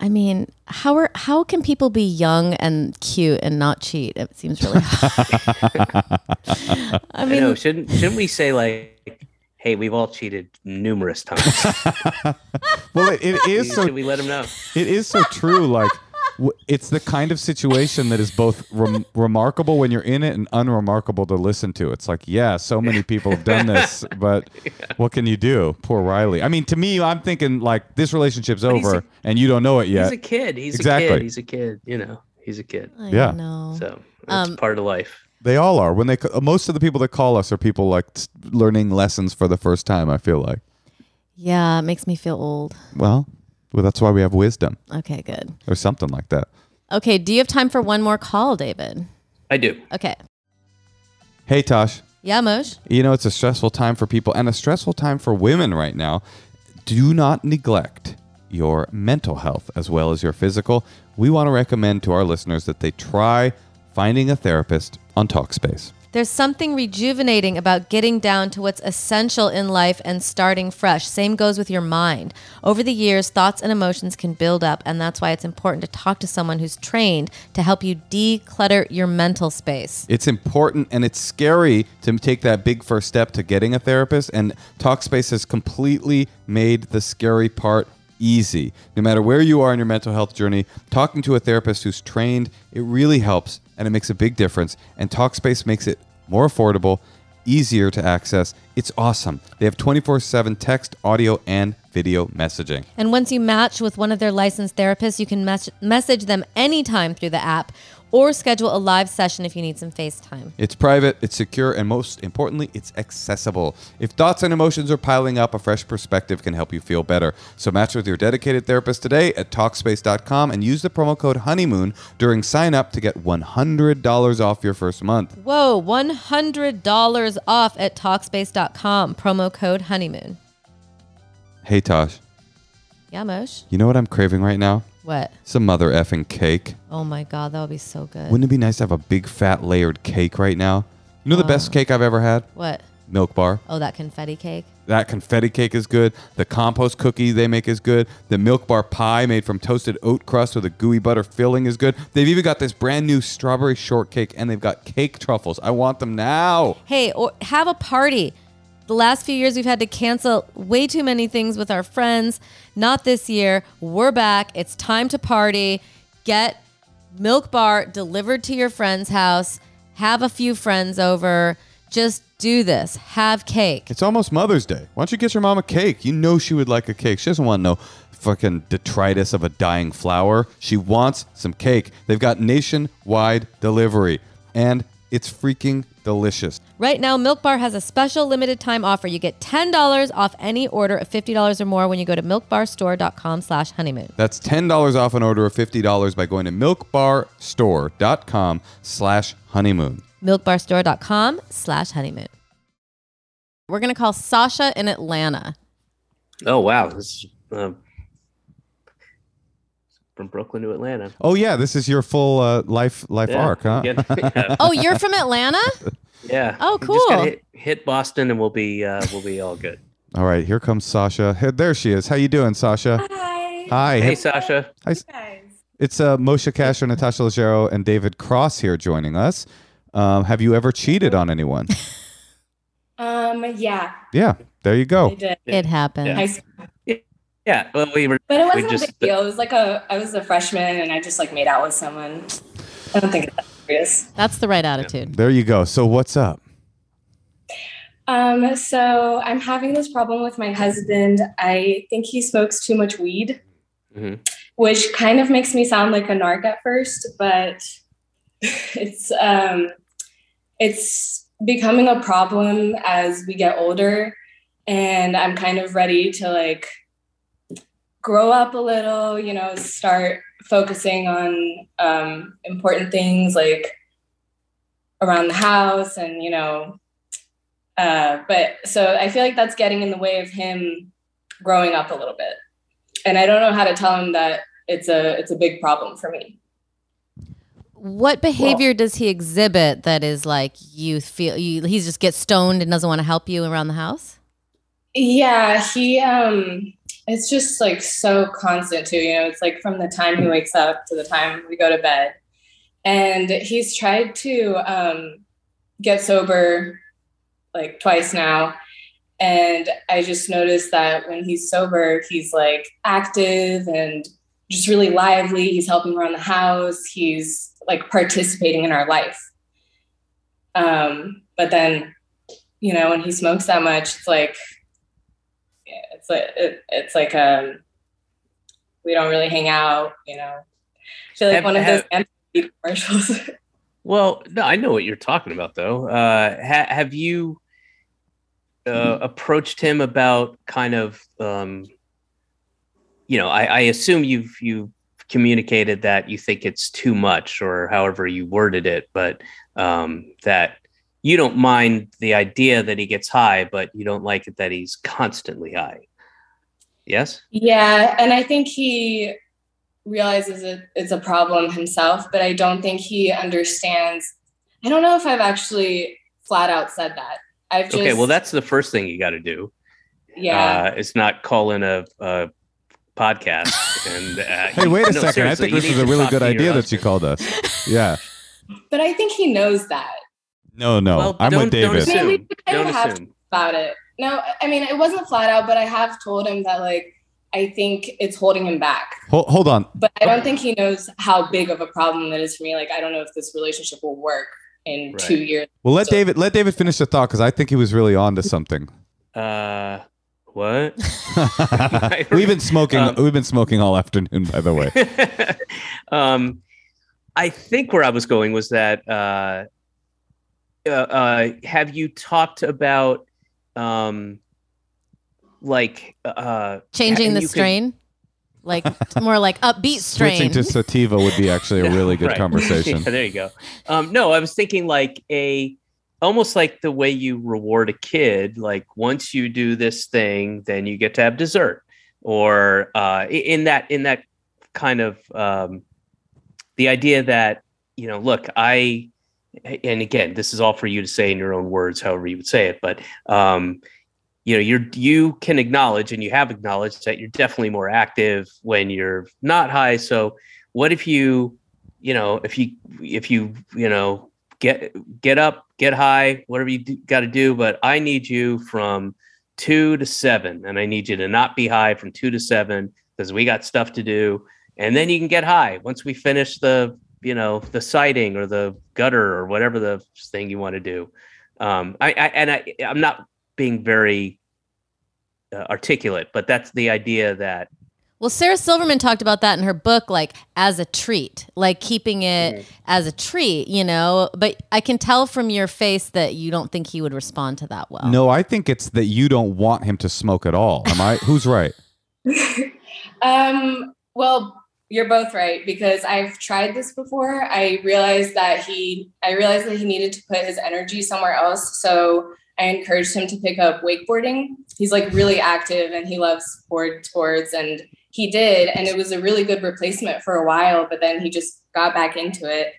I mean, how are how can people be young and cute and not cheat? It seems really hard. I I mean, know. Shouldn't shouldn't we say like, "Hey, we've all cheated numerous times." Well, it, it is so Should we let them know? it is so true. Like, w- it's the kind of situation that is both rem- remarkable when you're in it and unremarkable to listen to. It's like, yeah, so many people have done this, but what can you do? Poor Riley. I mean, to me, I'm thinking like this relationship's But over a- and you don't know it yet. He's a kid. He's a Exactly. kid. He's a kid. You know, he's a kid. I Yeah. know. So that's Um, part of life. They all are. When they most of the people that call us are people like learning lessons for the first time. I feel like. Yeah, it makes me feel old. Well, well, that's why we have wisdom Okay, good. or something like that. Okay, do you have time for one more call, David? I do. Okay. Hey, Tosh. Yeah, Moj. You know, it's a stressful time for people and a stressful time for women right now. Do not neglect your mental health as well as your physical. We want to recommend to our listeners that they try finding a therapist on Talkspace. There's something rejuvenating about getting down to what's essential in life and starting fresh. Same goes with your mind. Over the years, thoughts and emotions can build up, and that's why it's important to talk to someone who's trained to help you declutter your mental space. It's important and it's scary to take that big first step to getting a therapist. And Talkspace has completely made the scary part easy. No matter where you are in your mental health journey, talking to a therapist who's trained, it really helps and it makes a big difference. And Talkspace makes it more affordable, easier to access. It's awesome. They have 24 7 text, audio, and video messaging. And once you match with one of their licensed therapists, you can mes- message them anytime through the app or schedule a live session if you need some FaceTime. It's private, it's secure, and most importantly, it's accessible. If thoughts and emotions are piling up, a fresh perspective can help you feel better. So match with your dedicated therapist today at Talkspace.com and use the promo code HONEYMOON during sign up to get $100 off your first month. Whoa, $100 off at Talkspace.com. Promo code honeymoon. Hey, Tosh, Yeah, Mosh. you know what I'm craving right now? What? Some mother effing cake. Oh my God, that would be so good. Wouldn't it be nice to have a big fat layered cake right now? You know the best uh. cake I've ever had? what? Milk bar. Oh, that confetti cake. That confetti cake is good. The compost cookie they make is good. The milk bar pie made from toasted oat crust with a gooey butter filling is good. They've even got this brand new strawberry shortcake and they've got cake truffles. I want them now. Hey, or have a party. The last few years we've had to cancel way too many things with our friends. Not this year. We're back. It's time to party. Get Milk Bar delivered to your friend's house. Have a few friends over. Just do this. Have cake. It's almost Mother's Day. Why don't you get your mom a cake? You know she would like a cake. She doesn't want no fucking detritus of a dying flower. She wants some cake. They've got nationwide delivery and it's freaking delicious. Right now, Milk Bar has a special limited time offer. You get $10 off any order of $50 or more when you go to milkbarstore.com slash honeymoon. That's $10 off an order of $50 by going to milkbarstore.com slash honeymoon. milkbarstore.com slash honeymoon. We're going to call Sasha in Atlanta. Oh wow, this is um, from Brooklyn to Atlanta. Oh yeah, this is your full uh, life life Yeah, arc, huh? Oh, you're from Atlanta? yeah. Oh, We just gotta cool. Hit, hit Boston, and we'll be uh, we'll be all good. All right, here comes Sasha. Hey, there she is. How you doing, Sasha? Hi. Hi. Hey, Sasha. Hi. Guys. It's uh, Moshe Kasher, Natasha Leggero, and David Cross here joining us. Um, have you ever cheated on anyone? Um, yeah, yeah, there you I go. did. It happened. High school. Yeah. Well, we were. But it wasn't just- a big deal. It was like a I was a freshman and I just like made out with someone. I don't think it's that serious. That's the right attitude. There you go. So what's up? Um, so I'm having this problem with my husband. I think he smokes too much weed, Mhm. which kind of makes me sound like a narc at first, but it's um it's becoming a problem as we get older and I'm kind of ready to like grow up a little, you know, start focusing on um, important things like around the house and, you know, uh, but so I feel like that's getting in the way of him growing up a little bit. And I don't know how to tell him that it's a it's a big problem for me. What behavior does he exhibit that is like you feel you, he just gets stoned and doesn't want to help you around the house? Yeah, he um it's just like so constant too, you know, it's like from the time he wakes up to the time we go to bed. And he's tried to um get sober like twice now. And I just noticed that when he's sober, he's like active and just really lively. He's helping around the house. He's like participating in our life. Um, but then, you know, when he smokes that much, it's like it's like it, it's like um we don't really hang out, you know. I feel like Have- one of those have- anti commercials. Well, no, I know what you're talking about, though. Uh, ha- have you uh, approached him about kind of, um, you know, I, I assume you've you've communicated that you think it's too much, or however you worded it, but um, that you don't mind the idea that he gets high, but you don't like it that he's constantly high. Yes. yeah, and I think he realizes it, it's a problem himself, but I don't think he understands. I don't know if I've actually flat out said that. I've just okay, well, that's the first thing you got to do. yeah. Uh, it's not calling a, a podcast. and uh, Hey, wait a no, second. I think this is a really good idea that you called us. Yeah. but I think he knows that. No, no. Well, I'm don't, with don't David. Yeah, we kind Don't have assume. about it. No, I mean it wasn't flat out, but I have told him that like I think it's holding him back. Hold, hold on. But I don't think he knows how big of a problem that is for me. Like I don't know if this relationship will work in Right. two years. Well, let So- David let David finish the thought because I think he was really on to something. Uh, what? we've been smoking. Um, we've been smoking all afternoon, by the way. um, I think where I was going was that uh, uh, uh, have you talked about um, like uh, Changing the you could- strain, like more like upbeat strain. Switching to sativa would be actually a really good Right. conversation. Yeah, there you go. Um, no, I was thinking like a almost like the way you reward a kid. Like once you do this thing, then you get to have dessert, or uh, in that in that kind of um, the idea that you know, look, I and again, this is all for you to say in your own words, however you would say it, but um, you know, you're you can acknowledge and you have acknowledged that you're definitely more active when you're not high. So what if you you know if you if you you know get get up get high whatever you got to do but i need you from two to seven and i need you to not be high from two to seven because we got stuff to do and then you can get high once we finish the you know the siding or the gutter or whatever the thing you want to do um i, I and i i'm not being very uh, articulate but that's the idea that Well, Sarah Silverman talked about that in her book, like as a treat, like keeping it Mm-hmm. as a treat, you know. But I can tell from your face that you don't think he would respond to that well. No, I think it's that you don't want him to smoke at all. Am I? Who's right? um, well, you're both right because I've tried this before. I realized that he I realized that he needed to put his energy somewhere else. So I encouraged him to pick up wakeboarding. He's like really active and he loves board sports and he did and it was a really good replacement for a while, but then he just got back into it.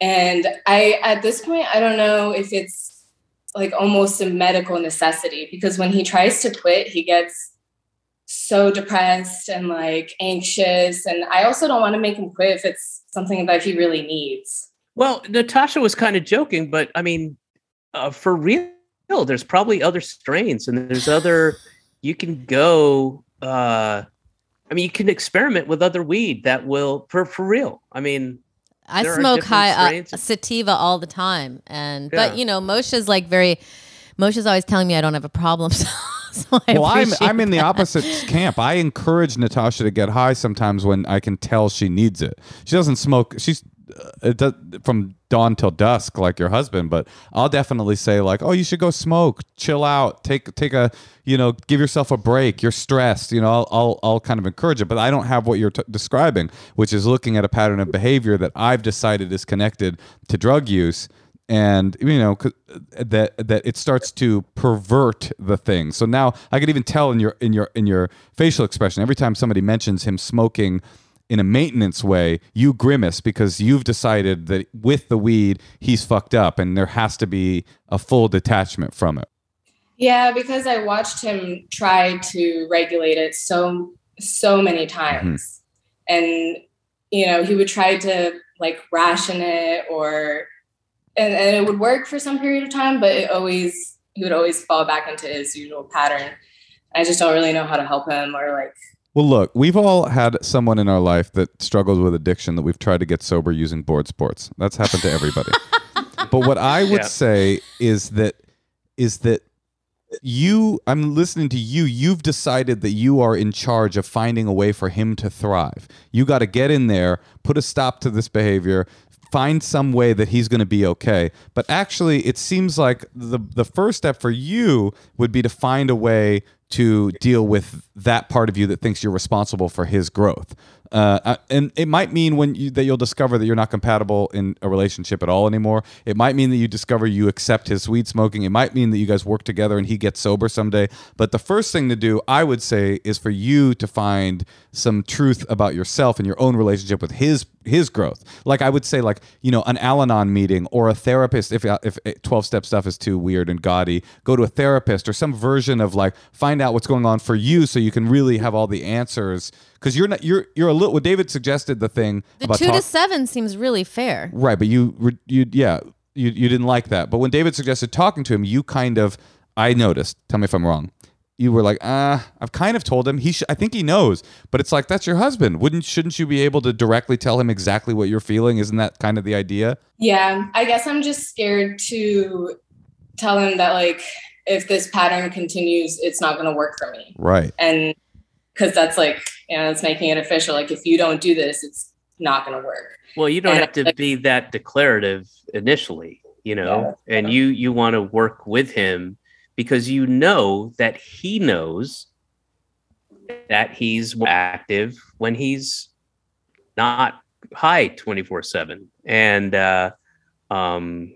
And I at this point I don't know if it's like almost a medical necessity because when he tries to quit, he gets so depressed and like anxious. And I also don't want to make him quit if it's something that he really needs. Well, Natasha was kind of joking, but I mean, uh, for real, there's probably other strains, and there's other. You can go. Uh, I mean, you can experiment with other weed that will for for real. I mean, I smoke high uh, sativa all the time, and Yeah. but you know, Moshe's like very. Moshe's always telling me I don't have a problem. So, so I well, I'm I'm in the opposite camp. I encourage Natasha to get high sometimes when I can tell she needs it. She doesn't smoke. She's uh, it does, from dawn till dusk like your husband, but I'll definitely say like, "Oh, you should go smoke, chill out, take take a, you know, give yourself a break. You're stressed." You know, I'll I'll, I'll kind of encourage it, but I don't have what you're t- describing, which is looking at a pattern of behavior that I've decided is connected to drug use and you know that that it starts to pervert the thing. So now I could even tell in your in your in your facial expression every time somebody mentions him smoking in a maintenance way, you grimace because you've decided that with the weed he's fucked up and there has to be a full detachment from it. Yeah, because I watched him try to regulate it so so many times. Mm-hmm. And you know, he would try to like ration it or and, and it would work for some period of time, but it always he would always fall back into his usual pattern. I just don't really know how to help him or like Well, look, we've all had someone in our life that struggled with addiction that we've tried to get sober using board sports. That's happened to everybody. but what I would Yeah. say is that is that you I'm listening to you you've decided that you are in charge of finding a way for him to thrive. You got to get in there, put a stop to this behavior, find some way that he's going to be okay. But actually it seems like the the first step for you would be to find a way to deal with that part of you that thinks you're responsible for his growth. Uh, and it might mean when you, that you'll discover that you're not compatible in a relationship at all anymore. It might mean that you discover you accept his weed smoking. It might mean that you guys work together and he gets sober someday. But the first thing to do, I would say, is for you to find some truth about yourself and your own relationship with his his growth. Like I would say, like you know, an Al-Anon meeting or a therapist. If if twelve step stuff is too weird and gaudy, go to a therapist or some version of like find out what's going on for you, so you can really have all the answers. Because you're not you're you're a little. What David suggested the thing The about two talk- to seven seems really fair. Right, but you you yeah, you you didn't like that. But when David suggested talking to him, you kind of I noticed. Tell me if I'm wrong. You were like, ah, I've kind of told him. He, sh- I think he knows, but it's like that's your husband. Wouldn't, shouldn't you be able to directly tell him exactly what you're feeling? Isn't that kind of the idea? Yeah, I guess I'm just scared to tell him that like if this pattern continues, it's not going to work for me. Right. And because that's like, know, it's making it official. Like if you don't do this, it's not going to work. Well, you don't And have to I- be that declarative initially, you know, Yeah. and you you want to work with him because you know that he knows that he's active when he's not high 24/7 and uh um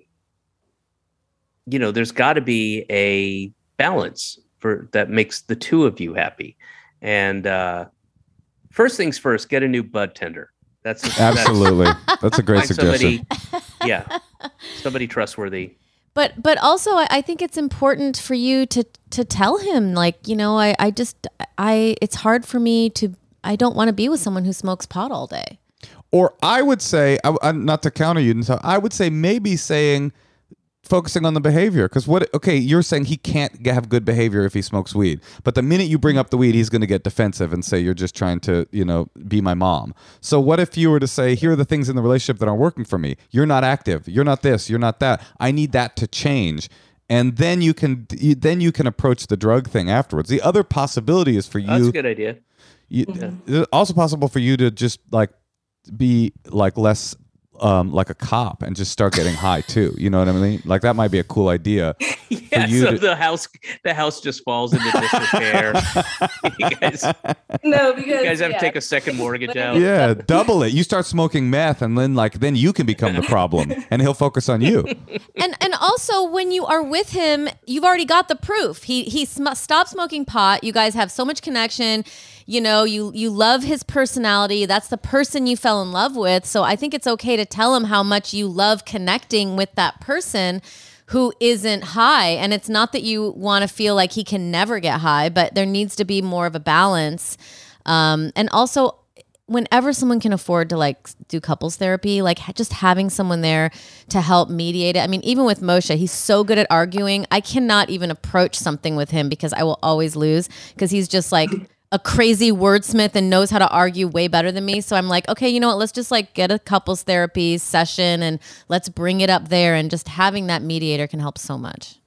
you know there's got to be a balance for that makes the two of you happy and uh first things first get a new bud tender that's that's- Absolutely. That's a great suggestion. somebody, yeah, somebody trustworthy. But but also I, I think it's important for you to to tell him like you know I I just I it's hard for me to I don't want to be with someone who smokes pot all day. Or I would say, I, I, not to counter you, so I would say maybe saying, focusing on the behavior. Because what, okay, you're saying he can't have good behavior if he smokes weed. But the minute you bring up the weed, he's going to get defensive and say, you're just trying to, you know, be my mom. So what if you were to say, here are the things in the relationship that aren't working for me? You're not active. You're not this. You're not that. I need that to change. And then you can then you can approach the drug thing afterwards. The other possibility is for you That's a good idea. you, it's also possible for you to just like be like less um, like a cop and just start getting high too. You know what I mean? Like that might be a cool idea. Yeah, you so to- the house the house just falls into disrepair. you guys, No, because you guys have yeah. to take a second mortgage out. Yeah, double it. You start smoking meth, and then like then you can become the problem, and he'll focus on you. and and also when you are with him you've already got the proof he he sm- stopped smoking pot you guys have so much connection you know you you love his personality that's the person you fell in love with so i think it's okay to tell him how much you love connecting with that person who isn't high and it's not that you want to feel like he can never get high but there needs to be more of a balance um, and also whenever someone can afford to like do couples therapy, like just having someone there to help mediate it. I mean, even with Moshe, he's so good at arguing. I cannot even approach something with him because I will always lose because he's just like a crazy wordsmith and knows how to argue way better than me. So I'm like, okay, you know what? Let's just like get a couples therapy session and let's bring it up there. And just having that mediator can help so much.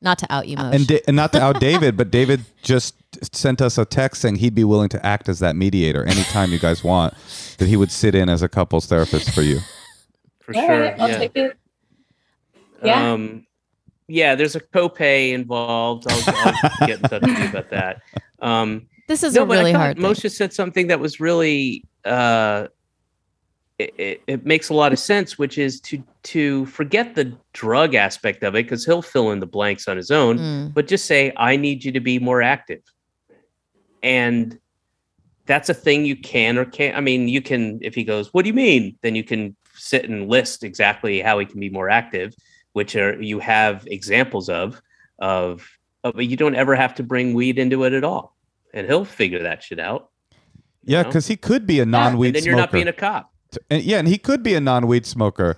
Not to out you, Moshe. And, da- and not to out David, but David just sent us a text saying he'd be willing to act as that mediator anytime you guys want. That he would sit in as a couples therapist for you. For All sure. right, I'll yeah. take it. Yeah. Um, yeah, there's a copay involved. I'll, I'll get in touch with you about that. Um, this is no, a really hard thing. Moshe said something that was really uh, it, it, it makes a lot of sense, which is to to forget the drug aspect of it because he'll fill in the blanks on his own, Mm. but just say, "I need you to be more active," and that's a thing you can or can't. I mean, you can if he goes, "What do you mean?" Then you can sit and list exactly how he can be more active, which are you have examples of of. of but you don't ever have to bring weed into it at all and he'll figure that shit out. Yeah, because he could be a non-weed then smoker. you're not being a cop. And- yeah, and he could be a non-weed smoker.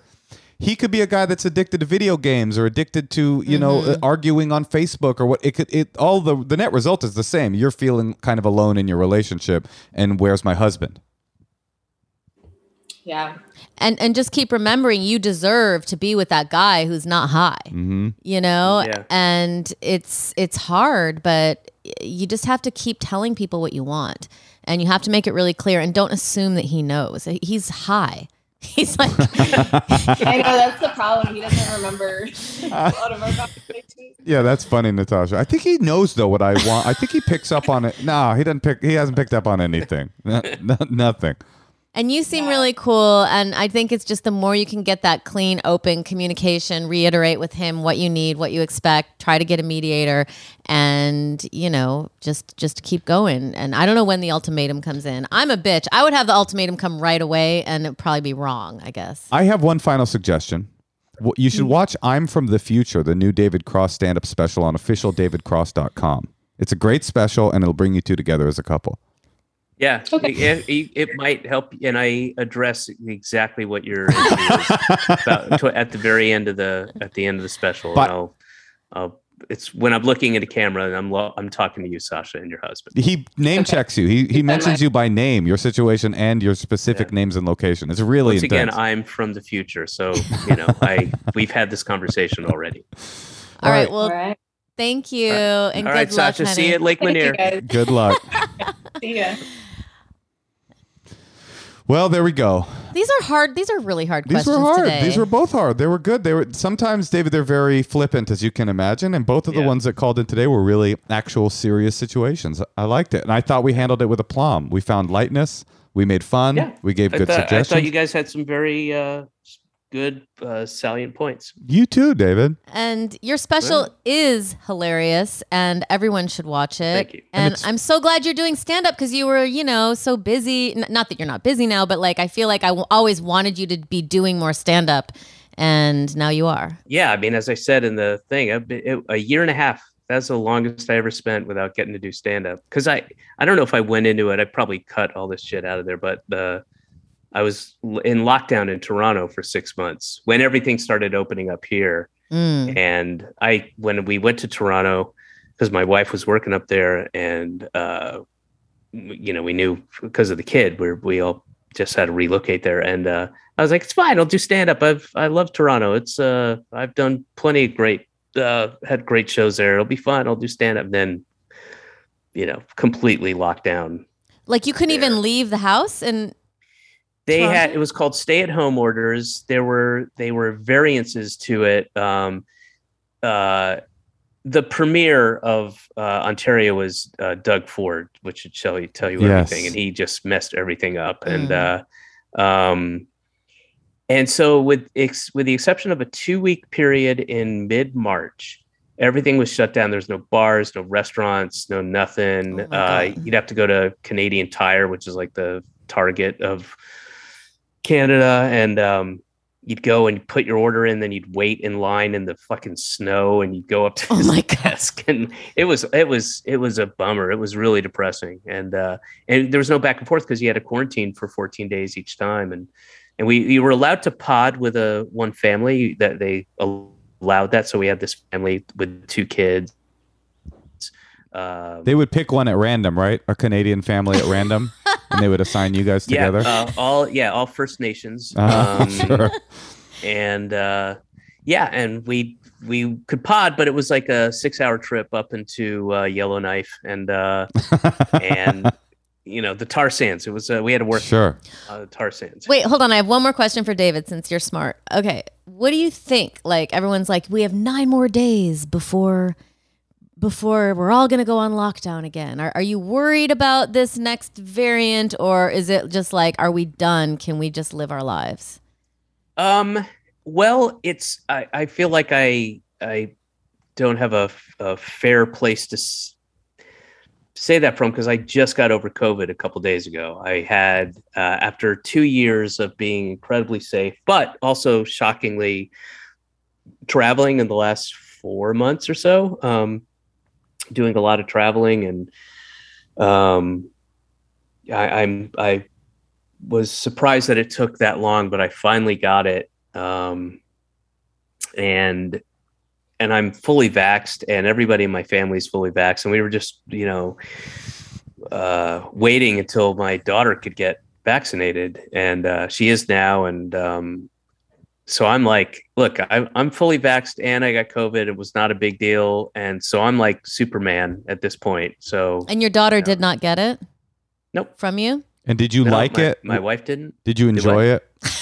He could be a guy that's addicted to video games or addicted to you know Mm-hmm. uh, arguing on Facebook or what. It could it all the the net result is the same. You're feeling kind of alone in your relationship, and where's my husband? Yeah. and and just keep remembering you deserve to be with that guy who's not high Mm-hmm. you know Yeah. and it's it's hard but you just have to keep telling people what you want and you have to make it really clear and don't assume that he knows he's high He's like, I know that's the problem. He doesn't remember a lot of our conversations. yeah, that's funny, Natasha. I think he knows though what I want. I think he picks up on it. No, he doesn't pick. He hasn't picked up on anything. No- no- nothing. And you seem really cool. And I think it's just the more you can get that clean, open communication, reiterate with him what you need, what you expect, try to get a mediator, and you know, just just keep going. And I don't know when the ultimatum comes in. I'm a bitch. I would have the ultimatum come right away, and it'd probably be wrong. I guess. I have one final suggestion. You should mm. watch I'm from the Future, the new David Cross stand up special on officialdavidcross.com. It's a great special and it'll bring you two together as a couple. Yeah, Okay. it, it, it might help, and I address exactly what you're about to, at the very end of the at the end of the special. But- I'll, I'll, it's when I'm looking at a camera and I'm lo- I'm talking to you, Sasha, and your husband. He name Okay. checks you. He, he Keep that in mentions you by name, your situation, and your specific Yeah. names and location. It's really Once again. I'm from the future, so you know I we've had this conversation already. All right. right. Well, All right. thank you, All and All good right, luck, Sasha. honey. See you at Lake Thank Lanier. Good luck. See ya. Well, there we go. These are hard. These are really hard questions. These questions were hard. today. These were both hard. They were good. They were sometimes, David. They're very flippant, as you can imagine. And both of the Yeah. ones that called in today were really actual serious situations. I liked it, and I thought we handled it with aplomb. We found lightness. We made fun. Yeah. We gave I good thought, I suggestions. thought you guys had some very uh, good uh, salient points. You too, David. And your special is hilarious, and everyone should watch it. Thank you. And And, I'm so glad you're doing stand up because you were, you know, so busy. N- not that you're not busy now, but like I feel like I w- always wanted you to be doing more stand up, and now you are. Yeah, I mean, as I said in the thing, I've been, it, a year and a half. That's the longest I ever spent without getting to do stand up. Because I, I don't know if I went into it. I probably cut all this shit out of there. But uh, I was in lockdown in Toronto for six months when everything started opening up here. Mm. And I, when we went to Toronto, because my wife was working up there, and uh, you know, we knew because of the kid, we we all just had to relocate there. And uh, I was like, it's fine, I'll do stand up. I've I love Toronto. It's uh, I've done plenty of great, uh, had great shows there. It'll be fun. I'll do stand up. Then, you know, completely locked down. Like you couldn't There. even leave the house, and they had it was called stay at home orders there were they were variances to it um uh the premier of uh, Ontario was uh, Doug Ford, which should tell you tell you Yes. everything, and he just messed everything up. And Mm. uh, um, and so with ex- with the exception of a two week period in mid March, everything was shut down. There's no bars, no restaurants, no nothing. Oh uh, you'd have to go to Canadian Tire, which is like the Target of Canada, and um, you'd go and put your order in, then you'd wait in line in the fucking snow, and you'd go up to Oh his my God. desk, and it was it was it was a bummer. It was really depressing, and uh, and there was no back and forth because you had to quarantine for 14 days each time, and and we you were allowed to pod with a one family that they allowed that, so we had this family with two kids. Um, They would pick one at random, right? A Canadian family at random, and they would assign you guys yeah, together. uh, all yeah, all First Nations. Uh, Um, sure. and uh, yeah, and we we could pod, but it was like a six hour trip up into uh, Yellowknife and uh, and you know the tar sands. It was uh, we had to work Sure. uh, tar sands. Wait, hold on. I have one more question for David since you're smart. Okay. What do you think? Like everyone's like, we have nine more days before before we're all gonna go on lockdown again. Are are you worried about this next variant or is it just like, are we done? Can we just live our lives? Um. Well, it's I, I feel like I I don't have a fair place to s- say that from because I just got over COVID a couple days ago. I had uh, after two years of being incredibly safe, but also shockingly traveling in the last four months or so. Um, doing a lot of traveling and um, I, I'm I was surprised that it took that long, but I finally got it. Um, and and I'm fully vaxxed, and everybody in my family is fully vaxxed. And we were just, you know, uh, waiting until my daughter could get vaccinated, and uh, she is now. And um, so I'm like, look, I'm, I'm fully vaxxed, and I got COVID. It was not a big deal, and so I'm like Superman at this point. So And your daughter Yeah. did not get it? Nope. From you? And did you no, like my, it? My wife didn't. Did you Did enjoy it?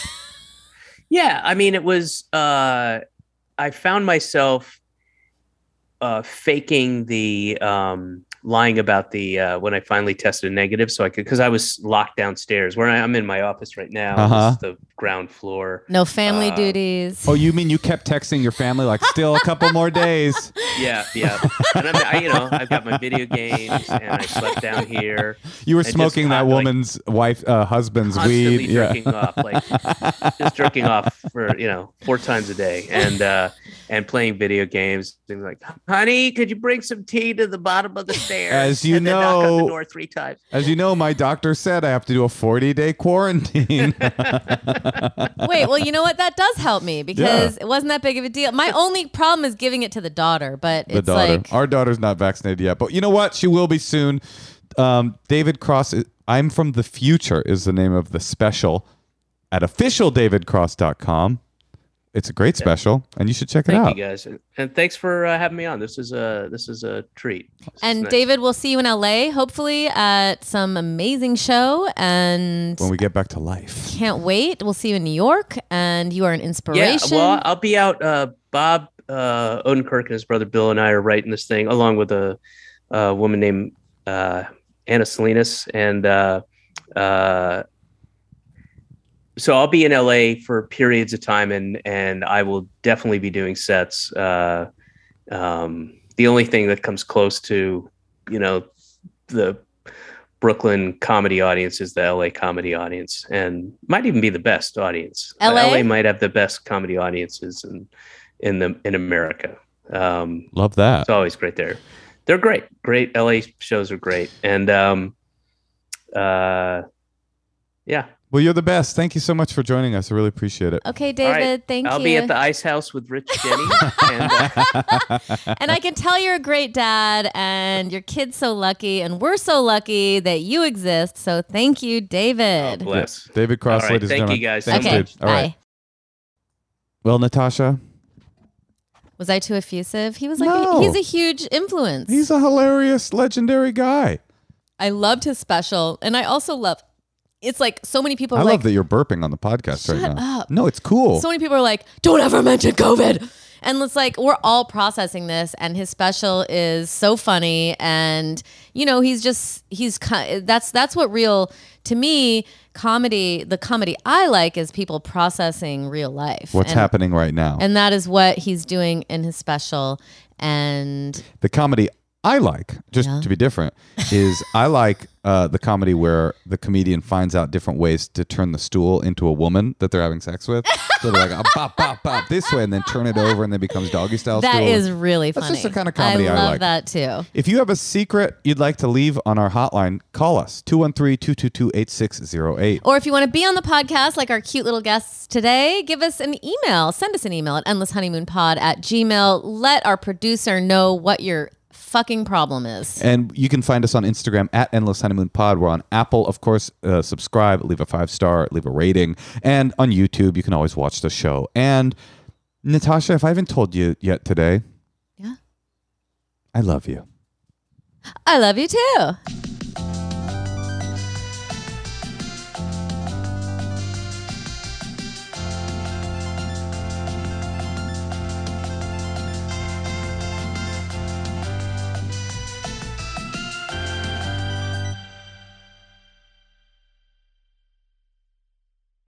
Yeah, I mean, it was. Uh, I found myself uh, faking the um, lying about the uh, when I finally tested negative, so I could because I was locked downstairs. Where I, I'm in my office right now, Uh-huh. The ground floor. No family Uh, duties. Oh, you mean you kept texting your family like still a couple more days? Yeah, yeah. and I'm, I, you know, I've got my video games, and I slept down here. You were And just smoking that con- like, woman's wife, uh, husband's constantly weed. Yeah. jerking off, like just jerking off for you know four times a day, and uh, and playing video games. Things like, honey, could you bring some tea to the bottom of the stairs? As you and then knock on know- the door three times. As you know, my doctor said I have to do a 40 day quarantine. Wait, well, you know what? That does help me because it wasn't that big of a deal. My only problem is giving it to the daughter, but the it's daughter. like Our daughter's not vaccinated yet, but you know what? She will be soon. Um, David Cross, I'm from the future is the name of the special at officialdavidcross.com. It's a great special, and you should check it Thank out. you guys, and, and thanks for uh, having me on. This is a this is a treat. This And nice. David, we'll see you in LA, hopefully at some amazing show. And When we get back to life. can't wait. We'll see you in New York, and you are an inspiration. yeah, inspiration. well, I'll be out. Uh, Bob uh, Odenkirk and his brother Bill and I are writing this thing along with a, a woman named uh, Anna Salinas, and uh, uh, so I'll be in LA for periods of time, and and I will definitely be doing sets. Uh, um, the only thing that comes close to, you know, the Brooklyn comedy audience is the LA comedy audience, and might even be the best audience. LA? LA might have the best comedy audiences in in the in America. Um, Love that. it's always great there. They're great. Great LA shows are great, and um, uh, yeah. Well, you're the best. Thank you so much for joining us. I really appreciate it. okay, David, right. thank I'll you. be at the Ice House with Rich Jenny. and, uh, and I can tell you're a great dad, and your kid's so lucky, and we're so lucky that you exist. So thank you, oh, David. bless. David Cross, All right, ladies and thank you guys so Thanks, okay, dude. All bye. Well, Natasha, Was I too effusive? He was like, No. he's a huge influence. he's a hilarious, legendary guy. I loved his special, and I also love. It's like so many people I love like, that you're burping on the podcast right now. up. No, it's cool. so many people are like, don't ever mention COVID. And it's like we're all processing this, and his special is so funny, and you know he's just he's that's that's what real to me comedy. The comedy I like is people processing real life. What's and, happening right now? And that is what he's doing in his special. And the comedy I like, just Yeah. to be different, is I like uh, the comedy where the comedian finds out different ways to turn the stool into a woman that they're having sex with. so they're like, "Ah, bop, bop, bop this way, and then turn it over, and then becomes doggy style that stool. is really That's funny. just the kind of comedy I love like. that too. If you have a secret you'd like to leave on our hotline, call us 213 222 8608. Or if you want to be on the podcast like our cute little guests today, give us an email. Send us an email at endlesshoneymoonpod at gmail. Let our producer know what your fucking problem is. And you can find us on Instagram at Endless Honeymoon Pod. We're on Apple, of course. Uh, subscribe, leave a five star, leave a rating. And on YouTube, you can always watch the show. And Natasha, if I haven't told you yet today, Yeah. I love you. I love you too.